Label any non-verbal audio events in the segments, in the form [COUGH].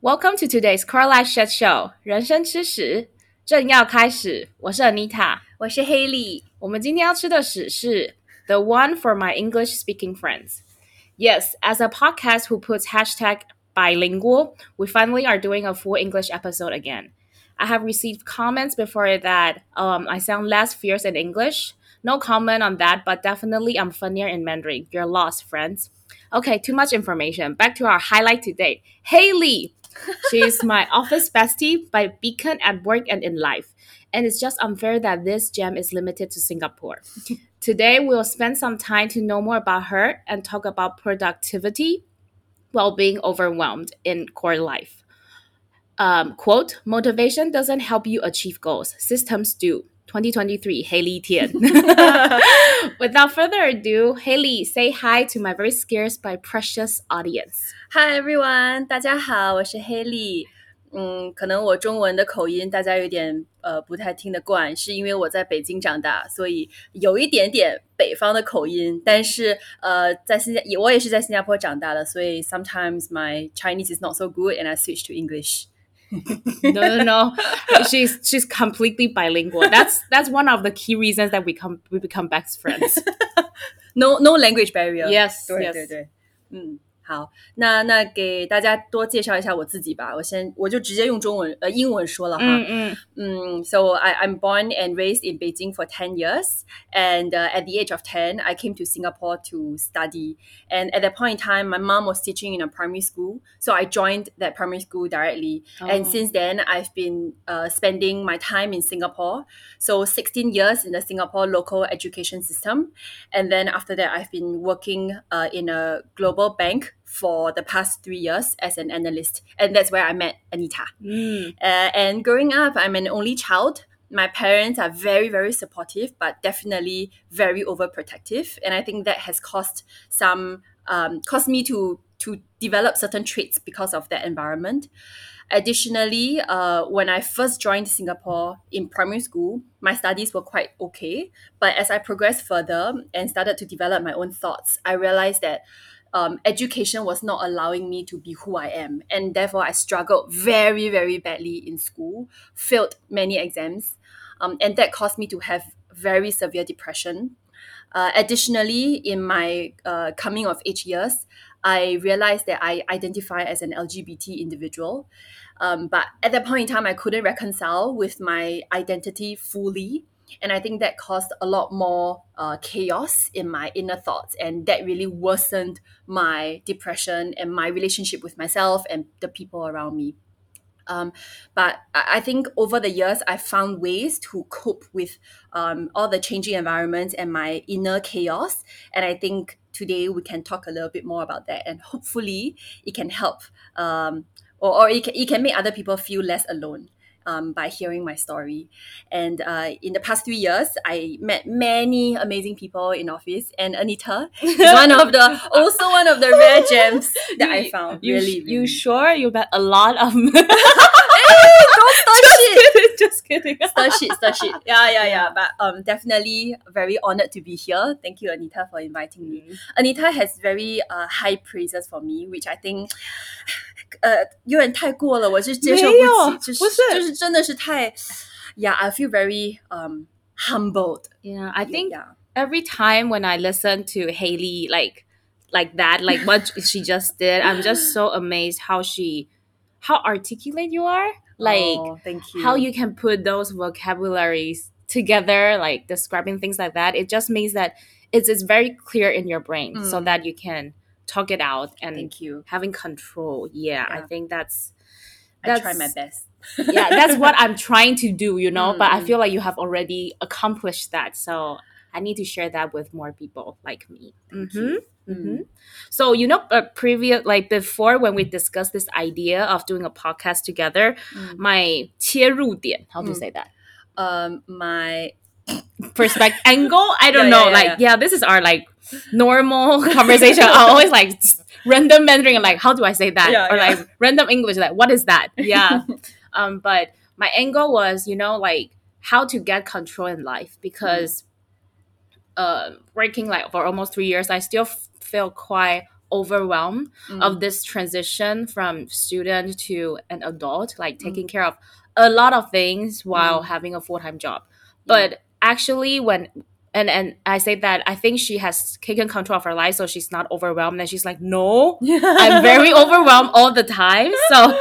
Welcome to today's Quarterlife Shit Show，人生吃屎正要开始。我是 Anita，我是 Hayley。我们今天要吃的屎是 The One for My English Speaking Friends。Yes, as a podcast who puts hashtag bilingual, we finally are doing a full English episode again. I have received comments before that um, I sound less fierce in English. No comment on that, but definitely I'm funnier in Mandarin. You're lost, friends. Okay, too much information. Back to our highlight today. Hayley, She's my office bestie by beacon at work and in life. And it's just unfair that this gem is limited to Singapore. Today, we'll spend some time to know more about her and talk about productivity while being overwhelmed in quarter life. Um, quote, motivation doesn't help you achieve goals, systems do. 2023 Hayley Tian. [LAUGHS] [LAUGHS] Without further ado, Hayley, say hi to my very scarce but precious audience. Hi everyone，大家好，我是 Hayley。嗯，可能我中文的口音大家有点呃不太听得惯，是因为我在北京长大，所以有一点点北方的口音。但是呃，在新加我也是在新加坡长大的，所以 sometimes my Chinese is not so good and I switch to English。no, no, no. she's she's completely bilingual. That's that's one of the key reasons that we come we become best friends. [LAUGHS] no no language barrier. Yes, 对 yes. 对对，嗯。 好，那那给大家多介绍一下我自己吧。我先我就直接用中文呃英文说了哈。嗯嗯嗯，So I I'm born and raised in Beijing for ten years, and uh, at the age of ten, I came to Singapore to study. And at that point in time, my mom was teaching in a primary school, so I joined that primary school directly. And Oh. since then, I've been uh, spending my time in Singapore. So 16 years in the Singapore local education system, and then after that, I've been working uh, in a global bank for the past three years as an analyst, and that's where I met Anita. Mm. Uh, and growing up, I'm an only child. My parents are very, very supportive, but definitely very overprotective, and I think that has caused some um, caused me to to develop certain traits because of that environment. Additionally, uh, when I first joined Singapore in primary school, my studies were quite okay. But as I progressed further and started to develop my own thoughts, I realized that um, education was not allowing me to be who I am. And therefore, I struggled very, very badly in school, failed many exams, um, and that caused me to have very severe depression. Uh, additionally, in my uh, coming of age years, I realized that I identify as an LGBT individual. Um, but at that point in time, I couldn't reconcile with my identity fully. And I think that caused a lot more uh, chaos in my inner thoughts. And that really worsened my depression and my relationship with myself and the people around me. Um, but I think over the years, I found ways to cope with um, all the changing environments and my inner chaos. And I think today we can talk a little bit more about that. And hopefully, it can help um, or, or it, can, it can make other people feel less alone. Um, by hearing my story. And uh, in the past three years, I met many amazing people in office, and Anita is [LAUGHS] one of the also one of the rare gems [LAUGHS] that I found. You, really, you sure you met a lot of [LAUGHS] don't start shit. Just kidding. Stir shit, stir shit. Yeah, yeah, yeah. But um, definitely very honored to be here. Thank you, Anita, for inviting me. Anita has very uh high praises for me, which I think 呃有点太过了，我是接受不起，就是就是真的是太，Yeah，I feel very um humbled. Yeah, I think yeah. every time when I listen to Hayley like like that, like what [LAUGHS] she just did, I'm just so amazed how she how articulate you are. Like oh, thank you. how you can put those vocabularies together, like describing things like that. It just means that it's it's very clear in your brain mm. so that you can talk it out and Thank you. having control. Yeah, I Yeah. think that's I try that's- my best. [LAUGHS] yeah, that's what I'm trying to do, you know. But I Mm. feel like you have already accomplished that, so I need to share that with more people like me. Thank Mhm, you. mhm. So you know, uh, previous like before when we discussed this idea of doing a podcast together, Mm. my 切入点, how do you Mm. say that? Um, my Perspective angle? I don't Yeah, know. yeah, like yeah. this is our like normal [LAUGHS] conversation. I always like random Mandarin, like how do I say that? Yeah, or like random English, like what is that? [LAUGHS] Yeah. um, but my angle was, you know, like how to get control in life because uh, working like for almost three years, I still f- feel quite overwhelmed Mm. of this transition from student to an adult, Mm. like taking care of a lot of things while having a full time job. But actually, when and and I say that I think she has taken control of her life, so she's not overwhelmed. And she's like, no, [LAUGHS] I'm very overwhelmed all the time. So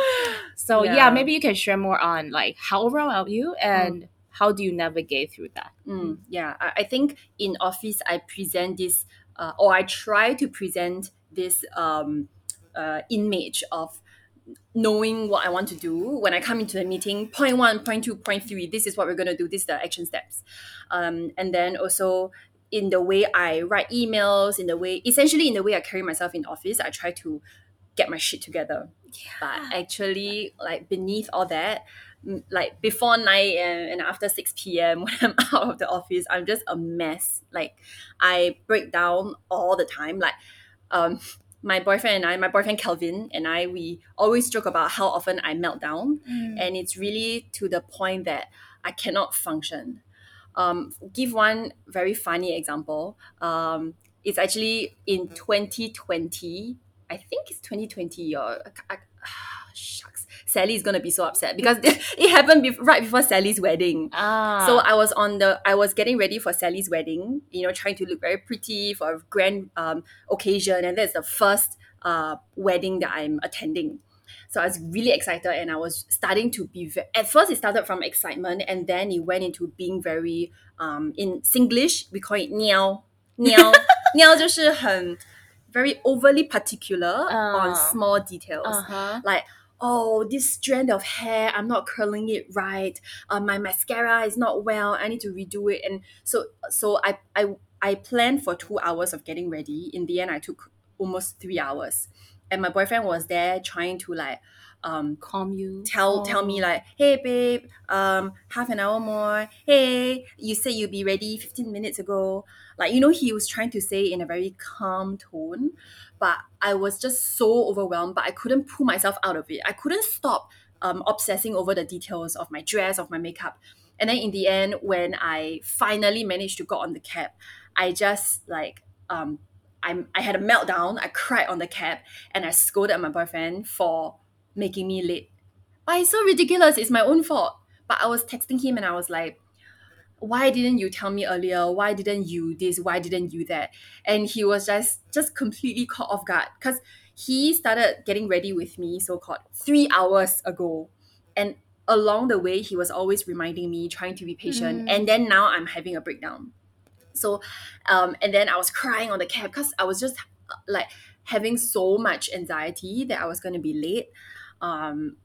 so yeah. Yeah. maybe you can share more on like how overwhelmed you and how do you navigate through that. Mm, yeah, I, I think in office I present this, uh, or I try to present this um, uh, image of knowing what I want to do when I come into the meeting. Point one, point two, point three. This is what we're gonna do. This is the action steps, um, and then also in the way I write emails, in the way essentially in the way I carry myself in office, I try to get my shit together. But actually, like beneath all that, like before 9 a.m. and after 6 p.m. [LAUGHS] when I'm out of the office, I'm just a mess. Like I break down all the time. Like um my boyfriend and I, my boyfriend Kelvin and I, we always joke about how often I melt down. And it's really to the point that I cannot function. Um, give one very funny example. Um, it's actually in 2020. I think it's 2020 or [SIGHS] shucks. Sally is gonna be so upset because [LAUGHS] it happened bef- right before Sally's wedding. Ah, So I was on the I was getting ready for Sally's wedding, you know, trying to look very pretty for a grand um, occasion, and that's the first uh, wedding that I'm attending. So I was really excited, and I was starting to be. Ve- At first, it started from excitement, and then it went into being very um, in Singlish we call it 喵喵[LAUGHS] 喵，就是很 very overly particular on Ah. small details uh-huh. like oh this strand of hair i'm not curling it right. Uh, my mascara is not well i need to redo it. And so so i i i planned for two hours of getting ready. In the end i took almost three hours. And my boyfriend was there trying to like um calm you. tell tell me like hey babe um half an hour more. Hey you said you'd be ready 15 minutes ago. Like you know he was trying to say in a very calm tone but i was just so overwhelmed but i couldn't pull myself out of it i couldn't stop um, obsessing over the details of my dress of my makeup and then in the end when i finally managed to go on the cab i just like um I'm, I had a meltdown. I cried on the cab and I scolded my boyfriend for making me late. But it's so ridiculous. It's my own fault. But I was texting him and I was like, why didn't you tell me earlier? Why didn't you this? Why didn't you that? And he was just just completely caught off guard because he started getting ready with me, so called three hours ago. And along the way, he was always reminding me, trying to be patient. Mm. And then now I'm having a breakdown. So, um, and then I was crying on the cab because I was just uh, like having so much anxiety that I was going to be late. Um,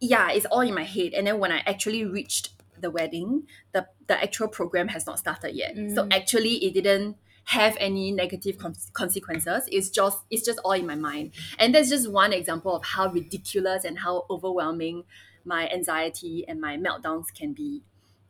yeah, it's all in my head. And then when I actually reached the wedding, the the actual program has not started yet. So Mm. actually, it didn't have any negative con- consequences. It's just it's just all in my mind. And that's just one example of how ridiculous and how overwhelming my anxiety and my meltdowns can be.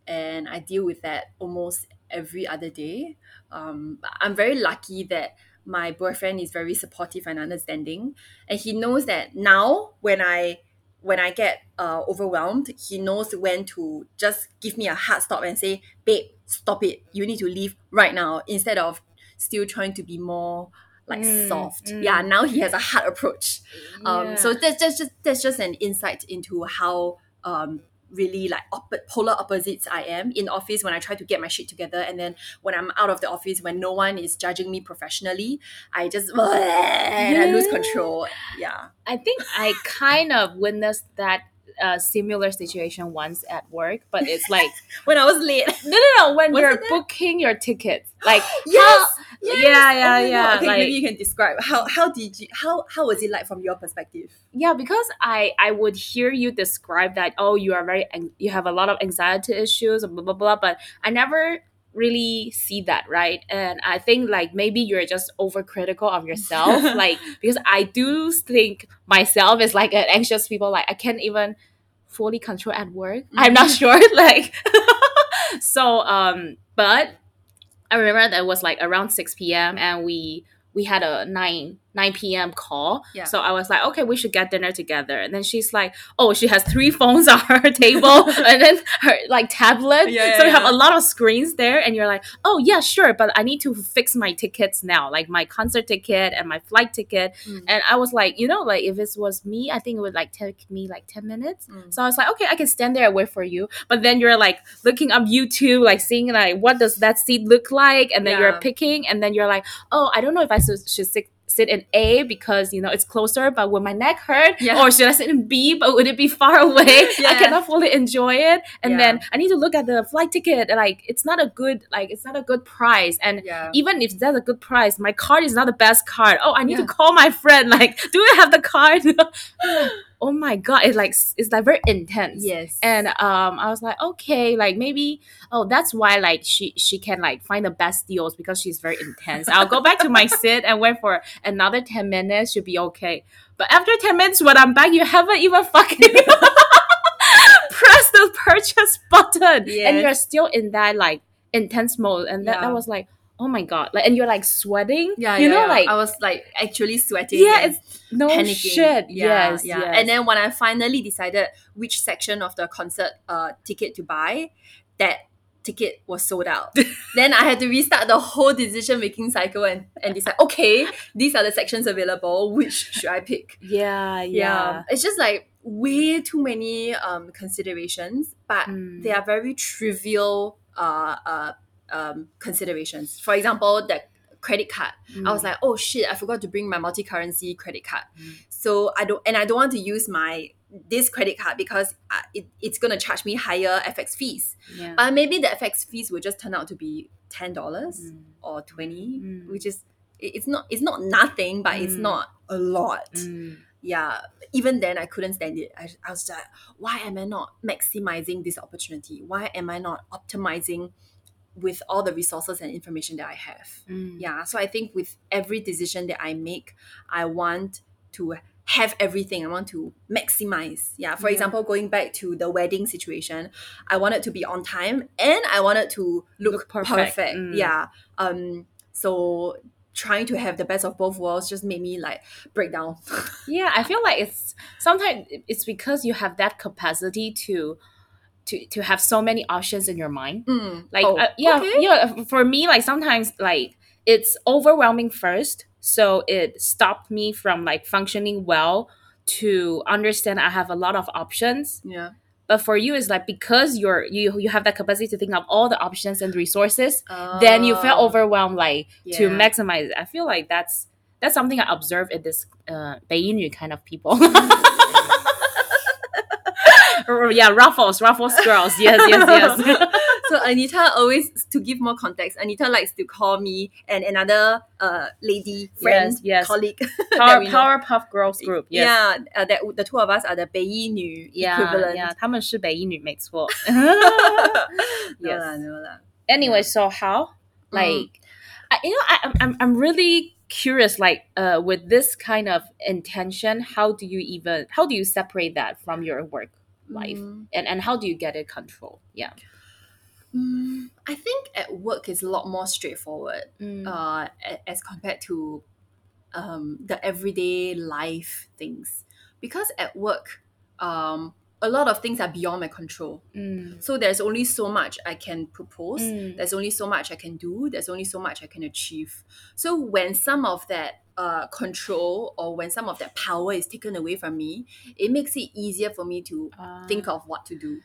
And I deal with that almost every other day. Um, I'm very lucky that my boyfriend is very supportive and understanding, and he knows that now when I when I get uh, overwhelmed, he knows when to just give me a hard stop and say, "Babe, stop it. You need to leave right now." Instead of still trying to be more like Mm, soft. mm. Yeah, now he has a hard approach. Um, Yeah. So that's, just that's just an insight into how um, really like op- polar opposites I am in office when I try to get my shit together, and then when I'm out of the office when no one is judging me professionally, I just [LAUGHS] I lose control. Yeah. I think I kind of witnessed that uh, similar situation once at work, but it's [LAUGHS] like When I was late. [LAUGHS] no, no, no. When Was you're booking your tickets, [GASPS] like Yes. how- yes. yeah, yeah, Oh yeah. Okay, like, maybe you can describe how how did you how how was it like from your perspective? yeah, because I I would hear you describe that. Oh, you are very you have a lot of anxiety issues, blah blah blah. But I never really see that right? And i think like maybe you're just overcritical of yourself [LAUGHS] like because i do think myself is like an anxious people like i can't even fully control at work. I'm not [LAUGHS] sure like [LAUGHS] so um but i remember that it was like around 6 p.m and we we had a 9 9 p.m. call. Yeah. So I was like, okay, we should get dinner together. And then she's like, oh, she has three phones [LAUGHS] on her table [LAUGHS] and then her like tablet. Yeah, so you yeah, have a lot of screens there. And you're like, oh, yeah, sure. But I need to fix my tickets now, like my concert ticket and my flight ticket. Mm. And I was like, you know, like if it was me, I think it would like take me like 10 minutes. Mm. So I was like, okay, I can stand there and wait for you. But then you're like looking up YouTube, like seeing like what does that seat look like, and then Yeah. you're picking, and then you're like, oh, I don't know if I should, should sit, sit in A because you know it's closer, but will my neck hurt? Yeah. Or should I sit in B, but would it be far [LAUGHS] away? I cannot fully enjoy it. And Yeah. then I need to look at the flight ticket. Like it's not a good like it's not a good price, and Yeah. even if that's a good price, my card is not the best card. Oh, I need to call my friend. [LAUGHS] Like, do you have the card? [LAUGHS] oh my god, it's like it's like very intense. Yes. And um, I was like, okay, like maybe oh that's why like she she can like find the best deals because she's very intense. I'll go back to my [LAUGHS] sit and wait for another ten minutes. Should be okay. But after ten minutes, when I'm back, you haven't even fucking [LAUGHS] press the purchase button, and you're still in that like intense mode. And that, Yeah. that was like, oh my god, like and you're like sweating. yeah, you yeah, know, yeah. like I was like actually sweating. yeah, it's no panicking. shit. Yeah, yes, yeah. yes. And then when I finally decided which section of the concert uh ticket to buy, that ticket was sold out. [LAUGHS] then I had to restart the whole decision making cycle and, and decide, okay, these are the sections available. Which should I pick? yeah, yeah. It's just like way too many um considerations, but Mm. they are very trivial uh uh um considerations. For example, that credit card. I was like, oh shit, I forgot to bring my multi currency credit card. Mm. So I don't, and I don't want to use my this credit card because uh, it, it's gonna charge me higher FX fees. yeah. But maybe the FX fees will just turn out to be ten dollars Mm. or twenty, Mm. which is it- it's not it's not nothing, but it's Mm. not a lot. Mm. Yeah, even then I couldn't stand it. I, I was like, why am I not maximizing this opportunity? Why am I not optimizing with all the resources and information that I have? Mm. Yeah, so I think with every decision that I make, I want to have everything. I want to maximize. Yeah, for Yeah. example, going back to the wedding situation, I wanted to be on time and I wanted to look, Look perfect. perfect. Mm. Yeah. Um. So trying to have the best of both worlds just made me like break down. [LAUGHS] Yeah, I feel like it's sometimes it's because you have that capacity to to to have so many options in your mind. Mm. Like oh, uh, yeah, okay. yeah. Uh, for me, like sometimes like it's overwhelming first, so it stopped me from like functioning well to understand I have a lot of options. Yeah. But for you, it's like because you're you you have that capacity to think of all the options and resources, oh. then you feel oh. overwhelmed, like yeah. to maximize. It. I feel like that's that's something I observe in this uh, Beinu kind of people. [LAUGHS] Or, [LAUGHS] yeah, Ruffles, Ruffles girls. Yes, yes, yes. [LAUGHS] so Anita always to give more context. Anita likes to call me and another uh lady friend Yes, yes. colleague. [LAUGHS] that Power, we know. Powerpuff Girls group. Yes. Yeah, uh, that the two of us are the 北一女 Yeah, equivalent. yeah, 他们是北一女，没错。 no Yes. lah, no lah. anyway, so how? Mm. Like, I, you know, I, I'm- I'm I'm really curious. Like, uh, with this kind of intention, how do you even how do you separate that from your work life, Mm. and and how do you get it control? Yeah. Mm, I think at work is a lot more straightforward Mm. uh, as compared to um, the everyday life things. Because at work, um, a lot of things are beyond my control. Mm. So there's only so much I can propose. Mm. There's only so much I can do. There's only so much I can achieve. So when some of that uh, control or when some of that power is taken away from me, it makes it easier for me to Uh, think of what to do.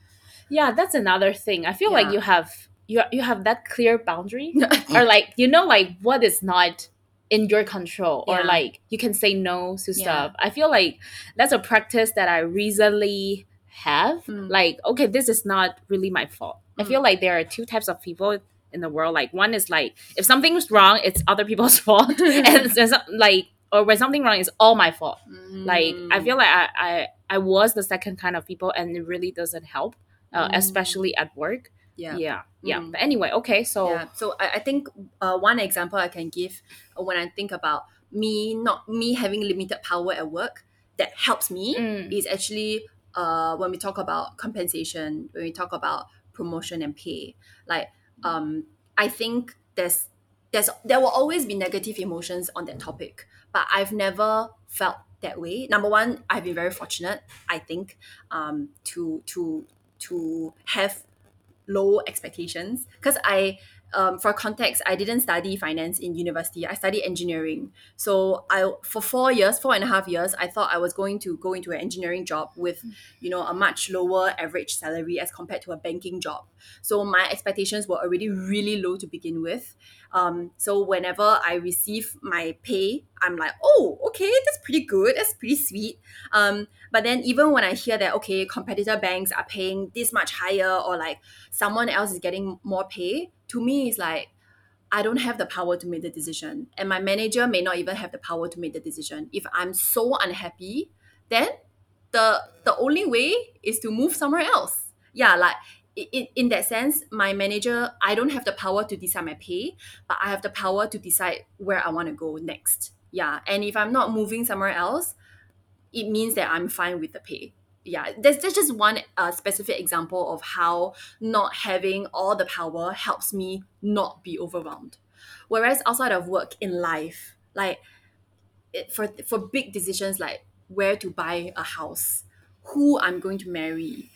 yeah, that's another thing. I feel like you have you you have that clear boundary, [LAUGHS] or like you know like what is not in your control, or Yeah. like you can say no to Yeah. stuff. I feel like that's a practice that I recently have. Mm. Like, okay, this is not really my fault. I Mm. feel like there are two types of people in the world. Like one is like if something's wrong, it's other people's [LAUGHS] fault, [LAUGHS] and there's like or when something wrong, it's all my fault. Like I Mm. feel like I, I I was the second kind of people, and it really doesn't help, uh, Mm. especially at work. yeah. Yeah, yeah. Mm. But anyway, okay. So yeah. So I, I think uh, one example I can give when I think about me not me having limited power at work that helps me Mm. is actually uh, when we talk about compensation, when we talk about promotion and pay. Like um, I think there's there's there will always be negative emotions on that topic, but I've never felt that way. Number one, I've been very fortunate, I think, um, to to to have low expectations because I um, for context, I didn't study finance in university. I studied engineering. So I for four years, four and a half years, I thought I was going to go into an engineering job with, you know, a much lower average salary as compared to a banking job. So my expectations were already really low to begin with. Um, so whenever I receive my pay, I'm like, oh, okay, that's pretty good. That's pretty sweet. Um, but then even when I hear that, okay, competitor banks are paying this much higher or like someone else is getting more pay, to me it's like I don't have the power to make the decision. And my manager may not even have the power to make the decision. If I'm so unhappy, then the the only way is to move somewhere else. Yeah, like in, in that sense, my manager, I don't have the power to decide my pay, but I have the power to decide where I want to go next. Yeah. And if I'm not moving somewhere else, it means that I'm fine with the pay yeah, there's, there's just one uh, specific example of how not having all the power helps me not be overwhelmed. Whereas outside of work in life, like it, for for big decisions like where to buy a house, who I'm going to marry,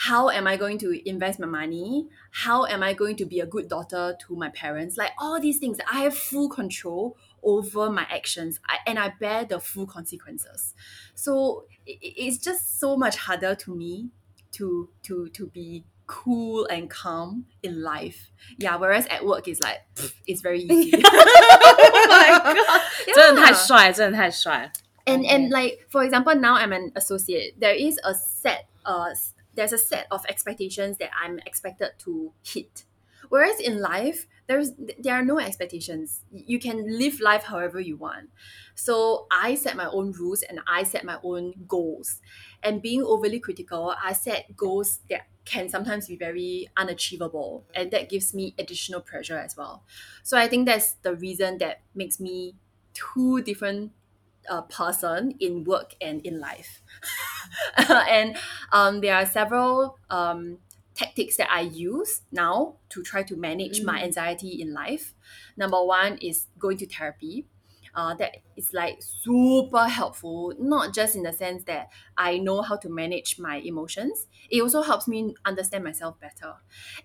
how am I going to invest my money? How am I going to be a good daughter to my parents? Like all these things, I have full control over my actions I, and I bear the full consequences. So it, it's just so much harder to me to to to be cool and calm in life. Yeah, whereas at work it's like it's very easy. [LAUGHS] [LAUGHS] oh my [LAUGHS] god，真的太帅，真的太帅。 And and like for example, now I'm an associate. There is a set uh there's a set of expectations that I'm expected to hit. Whereas in life, there's there are no expectations. You can live life however you want. So I set my own rules and I set my own goals. And being overly critical, I set goals that can sometimes be very unachievable and that gives me additional pressure as well. So I think that's the reason that makes me two different uh, person in work and in life. [LAUGHS] [LAUGHS] and um, there are several um, tactics that I use now to try to manage my anxiety in life. Number one is going to therapy. Uh, that is like super helpful, not just in the sense that I know how to manage my emotions. It also helps me understand myself better.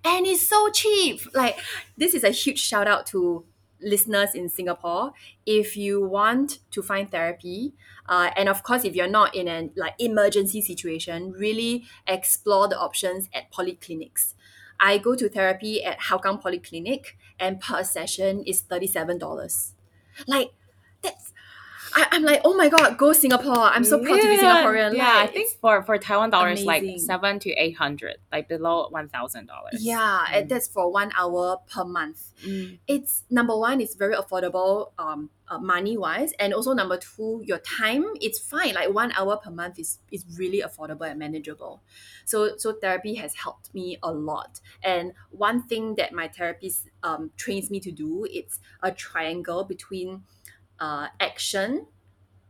And it's so cheap. Like, this is a huge shout out to listeners in Singapore. If you want to find therapy, uh, and of course, if you're not in an like emergency situation, really explore the options at polyclinics. I go to therapy at Hougang Polyclinic, and per session is thirty-seven dollars. Like that's, I, I'm like, oh my god, go Singapore! I'm so proud to be Singaporean. Yeah, I think for for Taiwan dollars, like amazing. seven to eight hundred, like below one thousand dollars. yeah, and that's for one hour per month. Mm. it's number one it's very affordable um uh, money wise and also number two your time it's fine like one hour per month is is really affordable and manageable so so therapy has helped me a lot and one thing that my therapist um, trains me to do it's a triangle between uh, action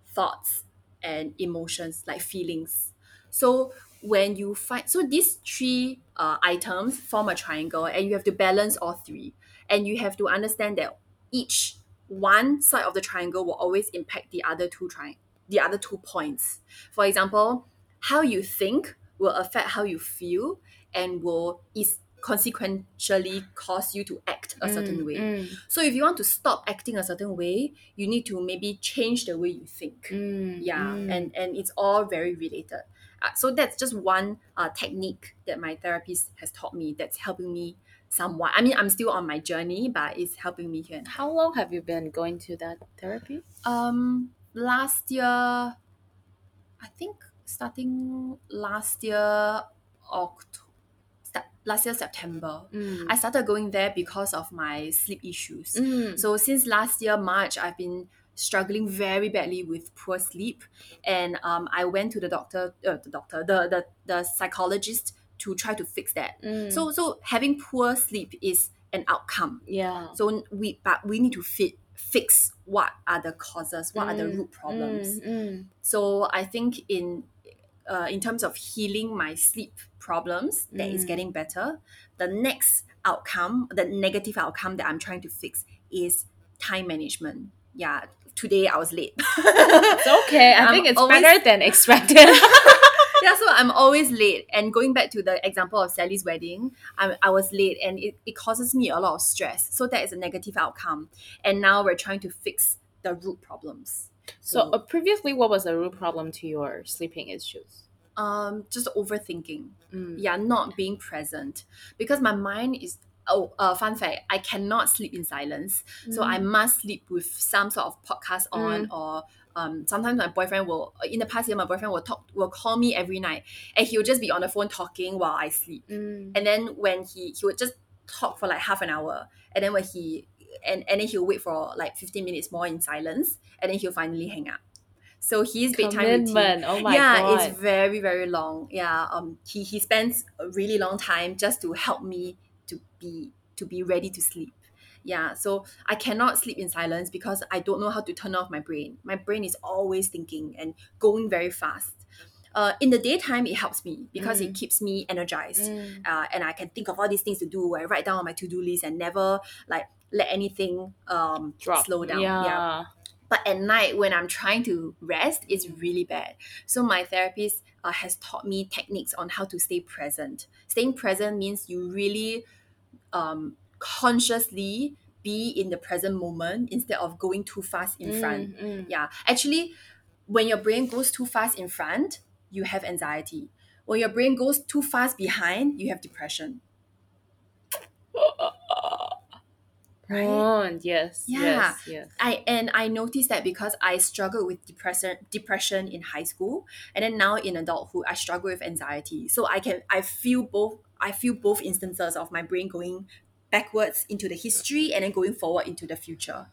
thoughts and emotions like feelings. So when you find so these three uh, items form a triangle and you have to balance all three. And you have to understand that each one side of the triangle will always impact the other two tri- the other two points. For example how you think will affect how you feel and will is consequentially cause you to act a certain Mm, way. mm, so if you want to stop acting a certain way you need to maybe change the way you think. Mm, yeah mm. and and it's all very related. Uh, so that's just one uh, technique that my therapist has taught me that's helping me somewhat. I mean i'm still on my journey but it's helping me here How long have you been going to that therapy? um last year i think starting last year october last year september Mm. i started going there because of my sleep issues Mm. so since last year March, I've been struggling very badly with poor sleep, and um, I went to the doctor, uh, the doctor, the, the the psychologist to try to fix that. Mm. So so having poor sleep is an outcome. yeah. So we but we need to fit fix what are the causes, what are the Mm, root problems. Mm, mm. So I think in uh, in terms of healing my sleep problems, that is Mm. getting better. The next outcome, the negative outcome that I'm trying to fix is time management. Yeah, today I was late. [LAUGHS] It's okay. I I'm think it's always- better than expected. [LAUGHS] yeah, so I'm always late. And going back to the example of Sally's wedding, I, I was late and it, it causes me a lot of stress. So that is a negative outcome. And now we're trying to fix the root problems. So uh, previously, what was the root problem to your sleeping issues? um, just overthinking. Mm. Yeah, not being present. Because my mind is oh uh, fun fact, I cannot sleep in silence. So I must sleep with some sort of podcast on or um, sometimes my boyfriend will in the past year my boyfriend will talk will call me every night and he'll just be on the phone talking while I sleep. Mm. And then when he he would just talk for like half an hour and then when he and, and then he'll wait for like 15 minutes more in silence and then he'll finally hang up. So his bedtime routine Oh my god. yeah, god. it's very very long. Yeah, um, he he spends a really long time just to help me to be to be ready to sleep. Yeah, so I cannot sleep in silence because I don't know how to turn off my brain. My brain is always thinking and going very fast. Uh, in the daytime, it helps me because it keeps me energized, Mm. uh, and I can think of all these things to do. I write down on my to do list and never like let anything um Drop. slow down. Yeah. But at night, when I'm trying to rest, it's really bad. So my therapist uh, has taught me techniques on how to stay present. Staying present means you really um, consciously be in the present moment instead of going too fast in front. Mm, mm. Yeah, actually, when your brain goes too fast in front, you have anxiety. When your brain goes too fast behind, you have depression. [LAUGHS] Right? Oh, yes. Yeah. Yes. Yes. I and I noticed that because I struggled with depression depression in high school and then now in adulthood I struggle with anxiety. So I can I feel both I feel both instances of my brain going backwards into the history and then going forward into the future.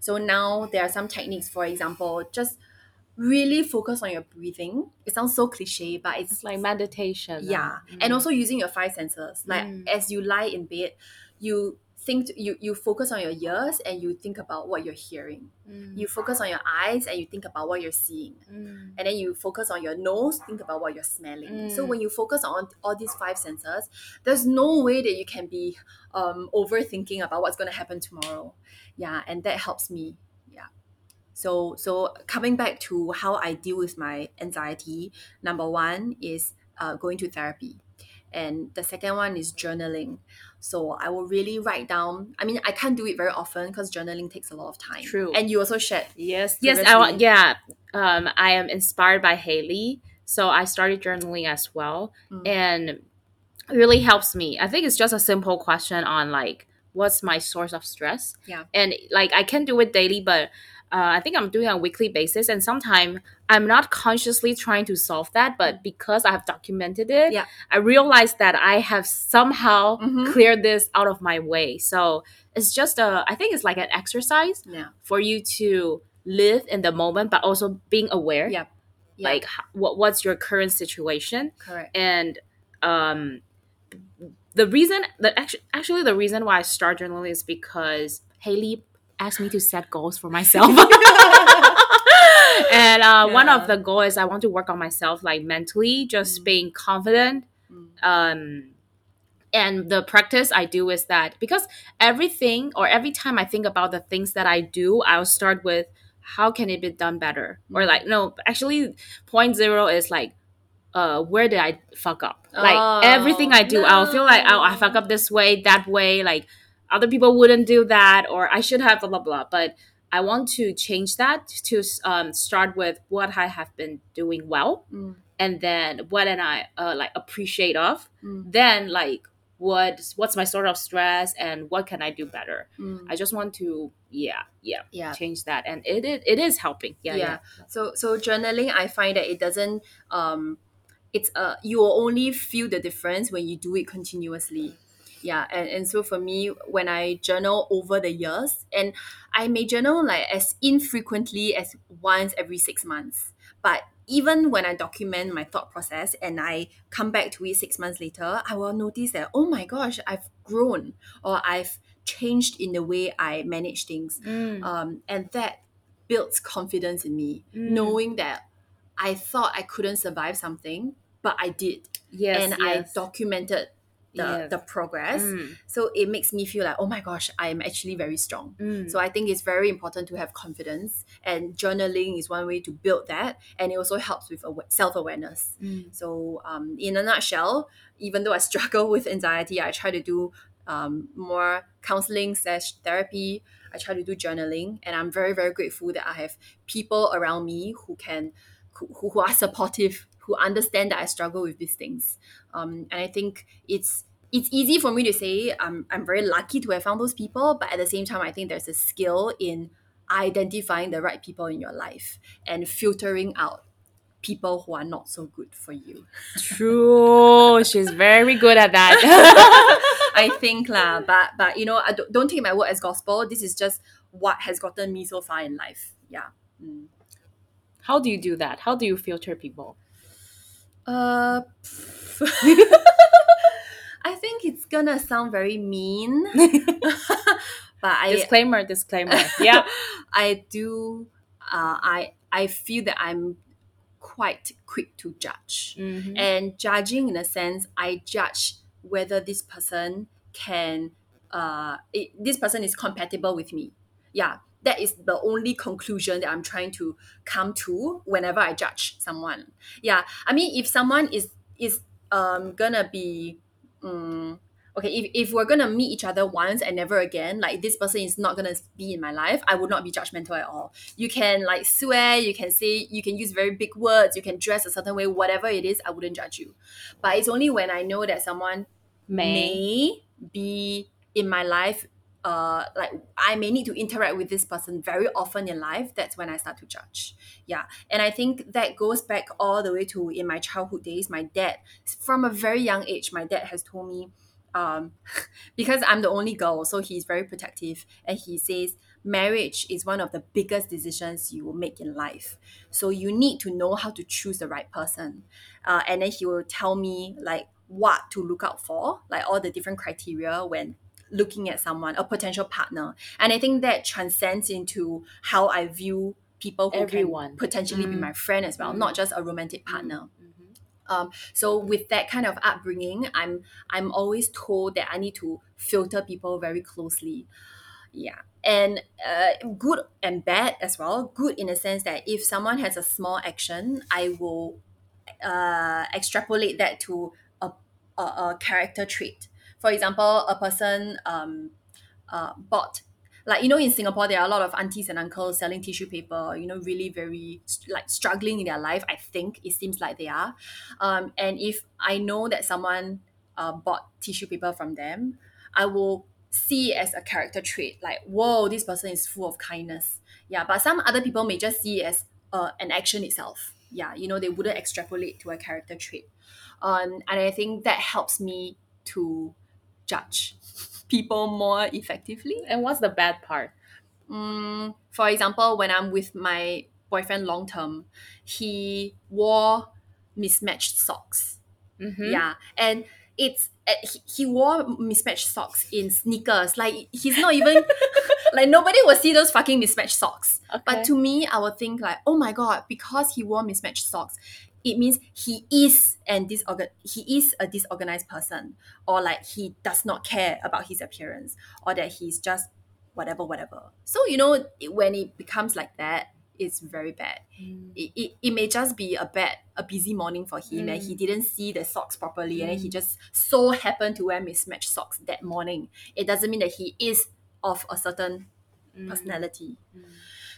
So now there are some techniques, for example, just really focus on your breathing. It sounds so cliche, but it's It's like meditation. yeah huh? and also using your five senses like Mm. as you lie in bed you think you you focus on your ears and you think about what you're hearing. Mm. you focus on your eyes and you think about what you're seeing. Mm. and then you focus on your nose think about what you're smelling. So Mm. when you focus on all these five senses there's no way that you can be um, overthinking about what's going to happen tomorrow. Yeah and that helps me. Yeah. So so coming back to how i deal with my anxiety number one is uh, going to therapy and the second one is journaling so i will really write down i mean i can't do it very often because journaling takes a lot of time True. and you also shared Yes, yes, I want. Yeah, um, I am inspired by Hayley, so I started journaling as well, Mm. and it really helps me. I think it's just a simple question on like what's my source of stress. Yeah. and like I can do it daily, but uh, I think I'm doing it on a weekly basis, and sometimes I'm not consciously trying to solve that, but because I have documented it, Mm. Yeah. I realized that I have somehow Mhm. cleared this out of my way. So it's just a. I think it's like an exercise yeah for you to live in the moment but also being aware Yeah. Yeah. like what what's your current situation correct and um the reason that actually actually the reason why I start journaling is because Hayley asked me to set goals for myself [LAUGHS] [LAUGHS] [LAUGHS] and uh, one of the goals is I want to work on myself like mentally just Mm. being confident Mm. um and the practice i do is that because everything or every time i think about the things that i do i'll start with how can it be done better or Mm. like no actually point zero is like uh where did i fuck up like Oh, everything i do i'll feel like oh i fuck up this way that way like other people wouldn't do that or i should have blah blah blah but i want to change that to um, start with what i have been doing well Mm. and then what am I uh, like appreciate of, Mm. then like what what's my sort of stress and what can I do better. Mm. I just want to yeah yeah yeah change that and it it, it is helping yeah yeah, Yeah. So so journaling, I find that it doesn't. Um, it's uh you will only feel the difference when you do it continuously. Yeah, and, and so for me, when I journal over the years, and I may journal like as infrequently as once every six months, but even when I document my thought process and I come back to it six months later, I will notice that oh my gosh, I've grown or I've changed in the way I manage things Mm. um, and that builds confidence in me Mm. knowing that i thought i couldn't survive something but i did yes and i documented the, Yes. the progress. Mm, So it makes me feel like, oh my gosh, I am actually very strong. mm. So I think it's very important to have confidence, and journaling is one way to build that, and it also helps with self awareness. Mm. So, um, in a nutshell, even though I [LAUGHS] struggle with anxiety, I try to do um, more counseling slash therapy. I try to do journaling, and I'm very very grateful that I have people around me who can, who, who are supportive, who understand that I struggle with these things. Um, and I think it's it's easy for me to say I'm I'm very lucky to have found those people, but at the same time, I think there's a skill in identifying the right people in your life and filtering out people who are not so good for you. True. She's very good at that. [LAUGHS] I think lah, but but you know, I don't, don't take my word as gospel. This is just what has gotten me so far in life. Yeah. Mm. How do you do that? How do you filter people? Uh, [LAUGHS] I think it's gonna sound very mean, [LAUGHS] but I disclaimer, disclaimer. Yeah. [LAUGHS] I do. Uh, I I feel that I'm quite quick to judge. Mhm. and judging in a sense i judge whether this person can uh it, this person is compatible with me yeah that is the only conclusion that i'm trying to come to whenever i judge someone. Yeah i mean if someone is is um gonna be um, okay if, if we're gonna meet each other once and never again like this person is not gonna be in my life i would not be judgmental at all. You can like swear you can say you can use very big words you can dress a certain way whatever it is i wouldn't judge you. But it's only when i know that someone May. may be in my life uh like i may need to interact with this person very often in life that's when i start to judge. Yeah. And i think that goes back all the way to in my childhood days my dad from a very young age my dad has told me um [LAUGHS] because i'm the only girl so he's very protective and he says marriage is one of the biggest decisions you will make in life. So you need to know how to choose the right person. Uh, and then he will tell me like what to look out for like all the different criteria when looking at someone a potential partner and i think that transcends into how i view people who Everyone. can potentially be Mm. my friend as well Mm. not just a romantic partner Mhm. um, so with that kind of upbringing i'm i'm always told that i need to filter people very closely yeah and uh, good and bad as well good in a sense that if someone has a small action i will uh, extrapolate that to a, a, a character trait for example a person um, uh, bought like you know in singapore there are a lot of aunties and uncles selling tissue paper you know really very like struggling in their life i think. It seems like they are. Um, and if i know that someone uh, bought tissue paper from them i will see as a character trait like whoa this person is full of kindness. Yeah but some other people may just see as uh, an action itself. Yeah you know they wouldn't extrapolate to a character trait. Um, and i think that helps me to judge people more effectively And what's the bad part? Mm, for example, when I'm with my boyfriend long term, he wore mismatched socks. Mhm. Yeah, and it's uh, he, he wore mismatched socks in sneakers. Like he's not even [LAUGHS] like nobody will see those fucking mismatched socks. Okay. But to me, I would think like, oh my god, because he wore mismatched socks, it means he is and disorgan he is a disorganized person, or like he does not care about his appearance, or that he's just whatever, whatever. So you know, it- when it becomes like that, it's very bad. Mm. It, it, it may just be a bad, a busy morning for him, and Mm. he didn't see the socks properly, and he Mm. just so happened to wear mismatched socks that morning. It doesn't mean that he is of a certain Mm. personality. Mm.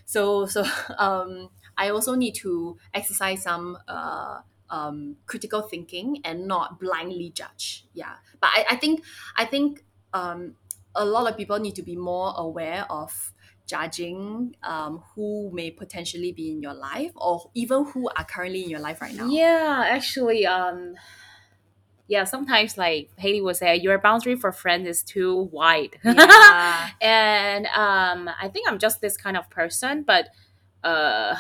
So so [LAUGHS] um, I also need to exercise some uh, um, critical thinking and not blindly judge. Yeah, but I, I think I think um, a lot of people need to be more aware of judging um, who may potentially be in your life or even who are currently in your life right now. Yeah, actually, um, yeah, sometimes like Hayley would say, your boundary for friends is too wide. [LAUGHS] Yeah. and um, I think I'm just this kind of person, but uh,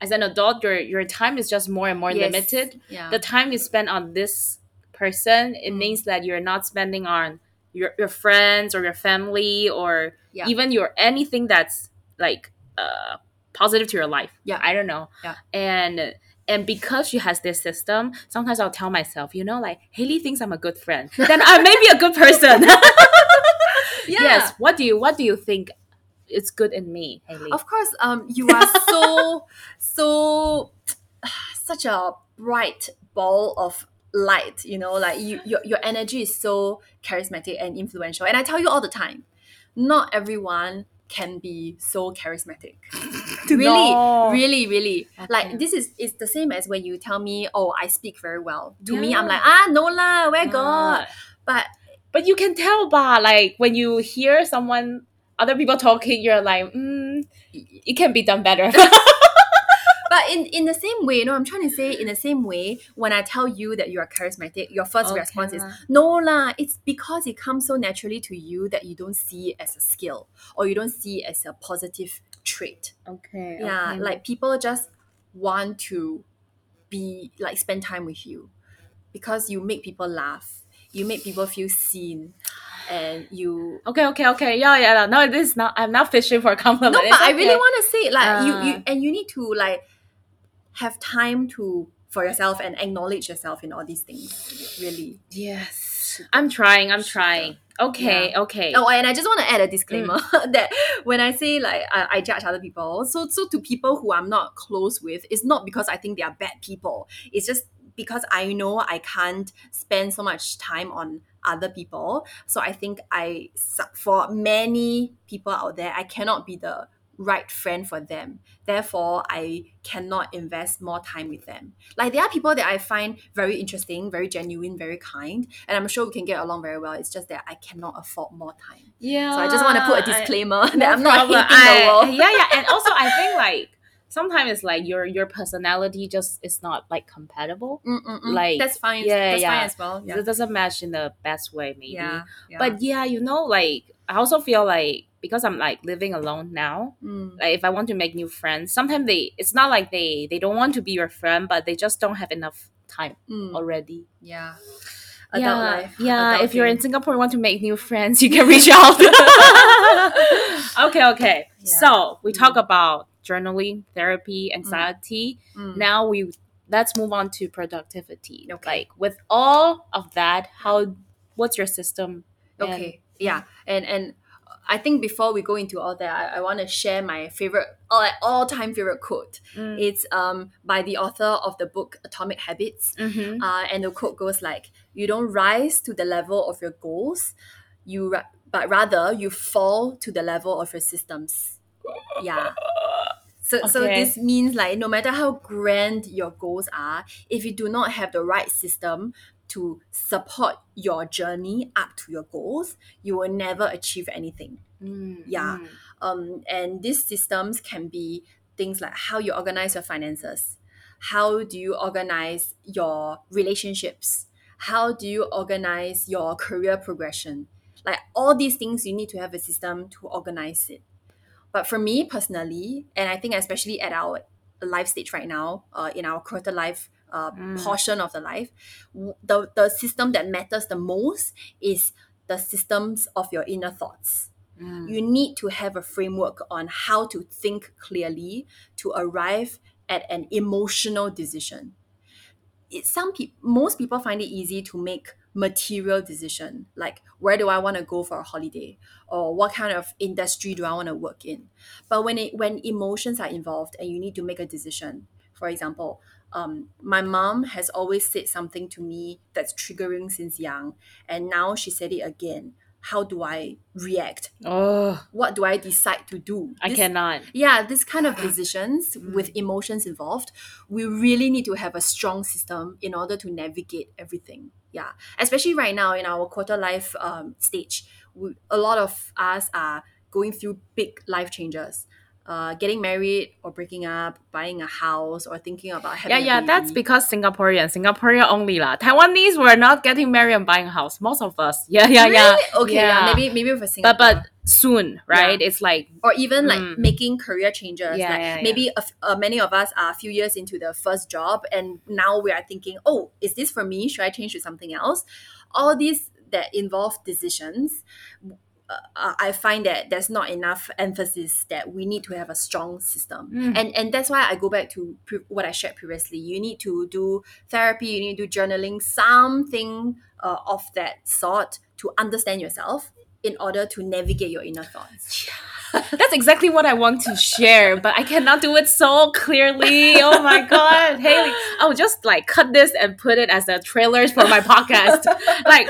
as an adult, your your time is just more and more Yes. limited. Yeah. The time you spend on this person, it Mm. means that you're not spending on your, your friends or your family or Yeah. even your anything that's like uh, positive to your life. Yeah. I don't know. Yeah. And And because she has this system, sometimes I'll tell myself, you know, like Hayley thinks I'm a good friend, then I may be a good [LAUGHS] person. [LAUGHS] Yeah. Yes. What do you What do you think is good in me? Of course, um, you are [LAUGHS] so so [SIGHS] such a bright ball of light. You know, like you your your energy is so charismatic and influential. And I tell you all the time, not everyone can be so charismatic. [LAUGHS] really, No. really, really. Okay. Like this is is the same as when you tell me, oh, I speak very well. To me, I'm like, ah, no lah, where? Ah. But But you can tell, bah, like when you hear someone, other people talking, you're like, mm, it can be done better. [LAUGHS] [LAUGHS] But in, in the same way, you know, I'm trying to say in the same way, when I tell you that you are charismatic, your first Okay response is, no lah, it's because it comes so naturally to you that you don't see it as a skill or you don't see it as a positive trait. okay. Yeah, okay. like people just want to be, like, spend time with you because you make people laugh, you make people feel seen, and you Okay, okay, okay. Yeah, yeah. No, this is not. I'm not fishing for a [LAUGHS] compliment. no, but I really want to say like you, you Ah. and you need to like have time to for yourself and acknowledge yourself in all these things. Really. Yes, I'm trying. I'm trying. Okay, okay. Oh, and I just want to add a disclaimer Mm. [LAUGHS] that when I say like I, I judge other people, so so to people who I'm not close with, it's not because I think they are bad people. It's just because I know I can't spend so much time on other people. So I think I for many people out there, I cannot be the right friend for them. Therefore, I cannot invest more time with them. Like there are people that I find very interesting, very genuine, very kind, and I'm sure we can get along very well. It's just that I cannot afford more time. Yeah. So I just want to put a disclaimer that no I'm not problem. hating the I- world. Yeah, yeah, and also I think like sometimes it's like your your personality just is not like compatible. Mm-mm-mm. Like, that's fine. yeah, that's fine yeah. as well. Yeah. It doesn't match in the best way, maybe. yeah. yeah. But yeah, you know, like I also feel like because I'm like living alone now, Mm. like if I want to make new friends, sometimes they it's not like they they don't want to be your friend, but they just don't have enough time Mm. already. yeah. Adult yeah, life. yeah. If you're in. Singapore, and want to make new friends, you can reach out. [LAUGHS] okay, okay. Yeah. So we Mm. talk about journaling, therapy, anxiety. Mm. Now we let's move on to productivity. Okay. Like with all of that, how what's your system? Okay. Yeah. And and I think before we go into all that, I, I want to share my favorite, all all time favorite quote. Mm. It's um by the author of the book Atomic Habits. Mhm. Uh, and the quote goes like, "You don't rise to the level of your goals, you ra- but rather you fall to the level of your systems." Yeah. So, so this means like no matter how grand your goals are, if you do not have the right system to support your journey up to your goals, you will never achieve anything. Mm, Yeah. mm. Um, and these systems can be things like how you organize your finances, how do you organize your relationships, how do you organize your career progression. Like all these things, you need to have a system to organize it. But for me personally, and I think especially at our life stage right now, uh, in our quarter life uh, Mm. portion of the life, the, the system that matters the most is the systems of your inner thoughts Mm. you need to have a framework on how to think clearly to arrive at an emotional decision. It, some people, most people find it easy to make material decision like where do I want to go for a holiday or what kind of industry do I want to work in. But when it when emotions are involved and you need to make a decision, for example, um, my mom has always said something to me that's triggering since young, and now she said it again. How do I react? Oh, what do I decide to do? I This- cannot. Yeah, this kind of decisions with emotions involved, we really need to have a strong system in order to navigate everything. Yeah, especially right now in our quarter life um, stage, we, a lot of us are going through big life changes. Uh, getting married or breaking up, buying a house, or thinking about having Yeah, yeah, that's because Singaporean, Singaporean only lah. Taiwanese were not getting married and buying a house. Most of us, [LAUGHS] yeah, yeah, yeah. Really? Okay, yeah. maybe maybe with a Singapore. But but soon, right? It's like or even like Mm. making career changes. Yeah, like yeah, yeah. maybe a f- uh, many of us are a few years into the first job, and now we are thinking, oh, is this for me? Should I change to something else? All these that involve decisions. Uh, I find that there's not enough emphasis that we need to have a strong system, Mm. and and that's why I go back to pre- what I shared previously. You need to do therapy, you need to do journaling, something uh, of that sort to understand yourself in order to navigate your inner thoughts. [LAUGHS] That's exactly what I want to share, but I cannot do it so clearly. Oh my god, Hayley! I'll just like cut this and put it as a trailer for my podcast. [LAUGHS] like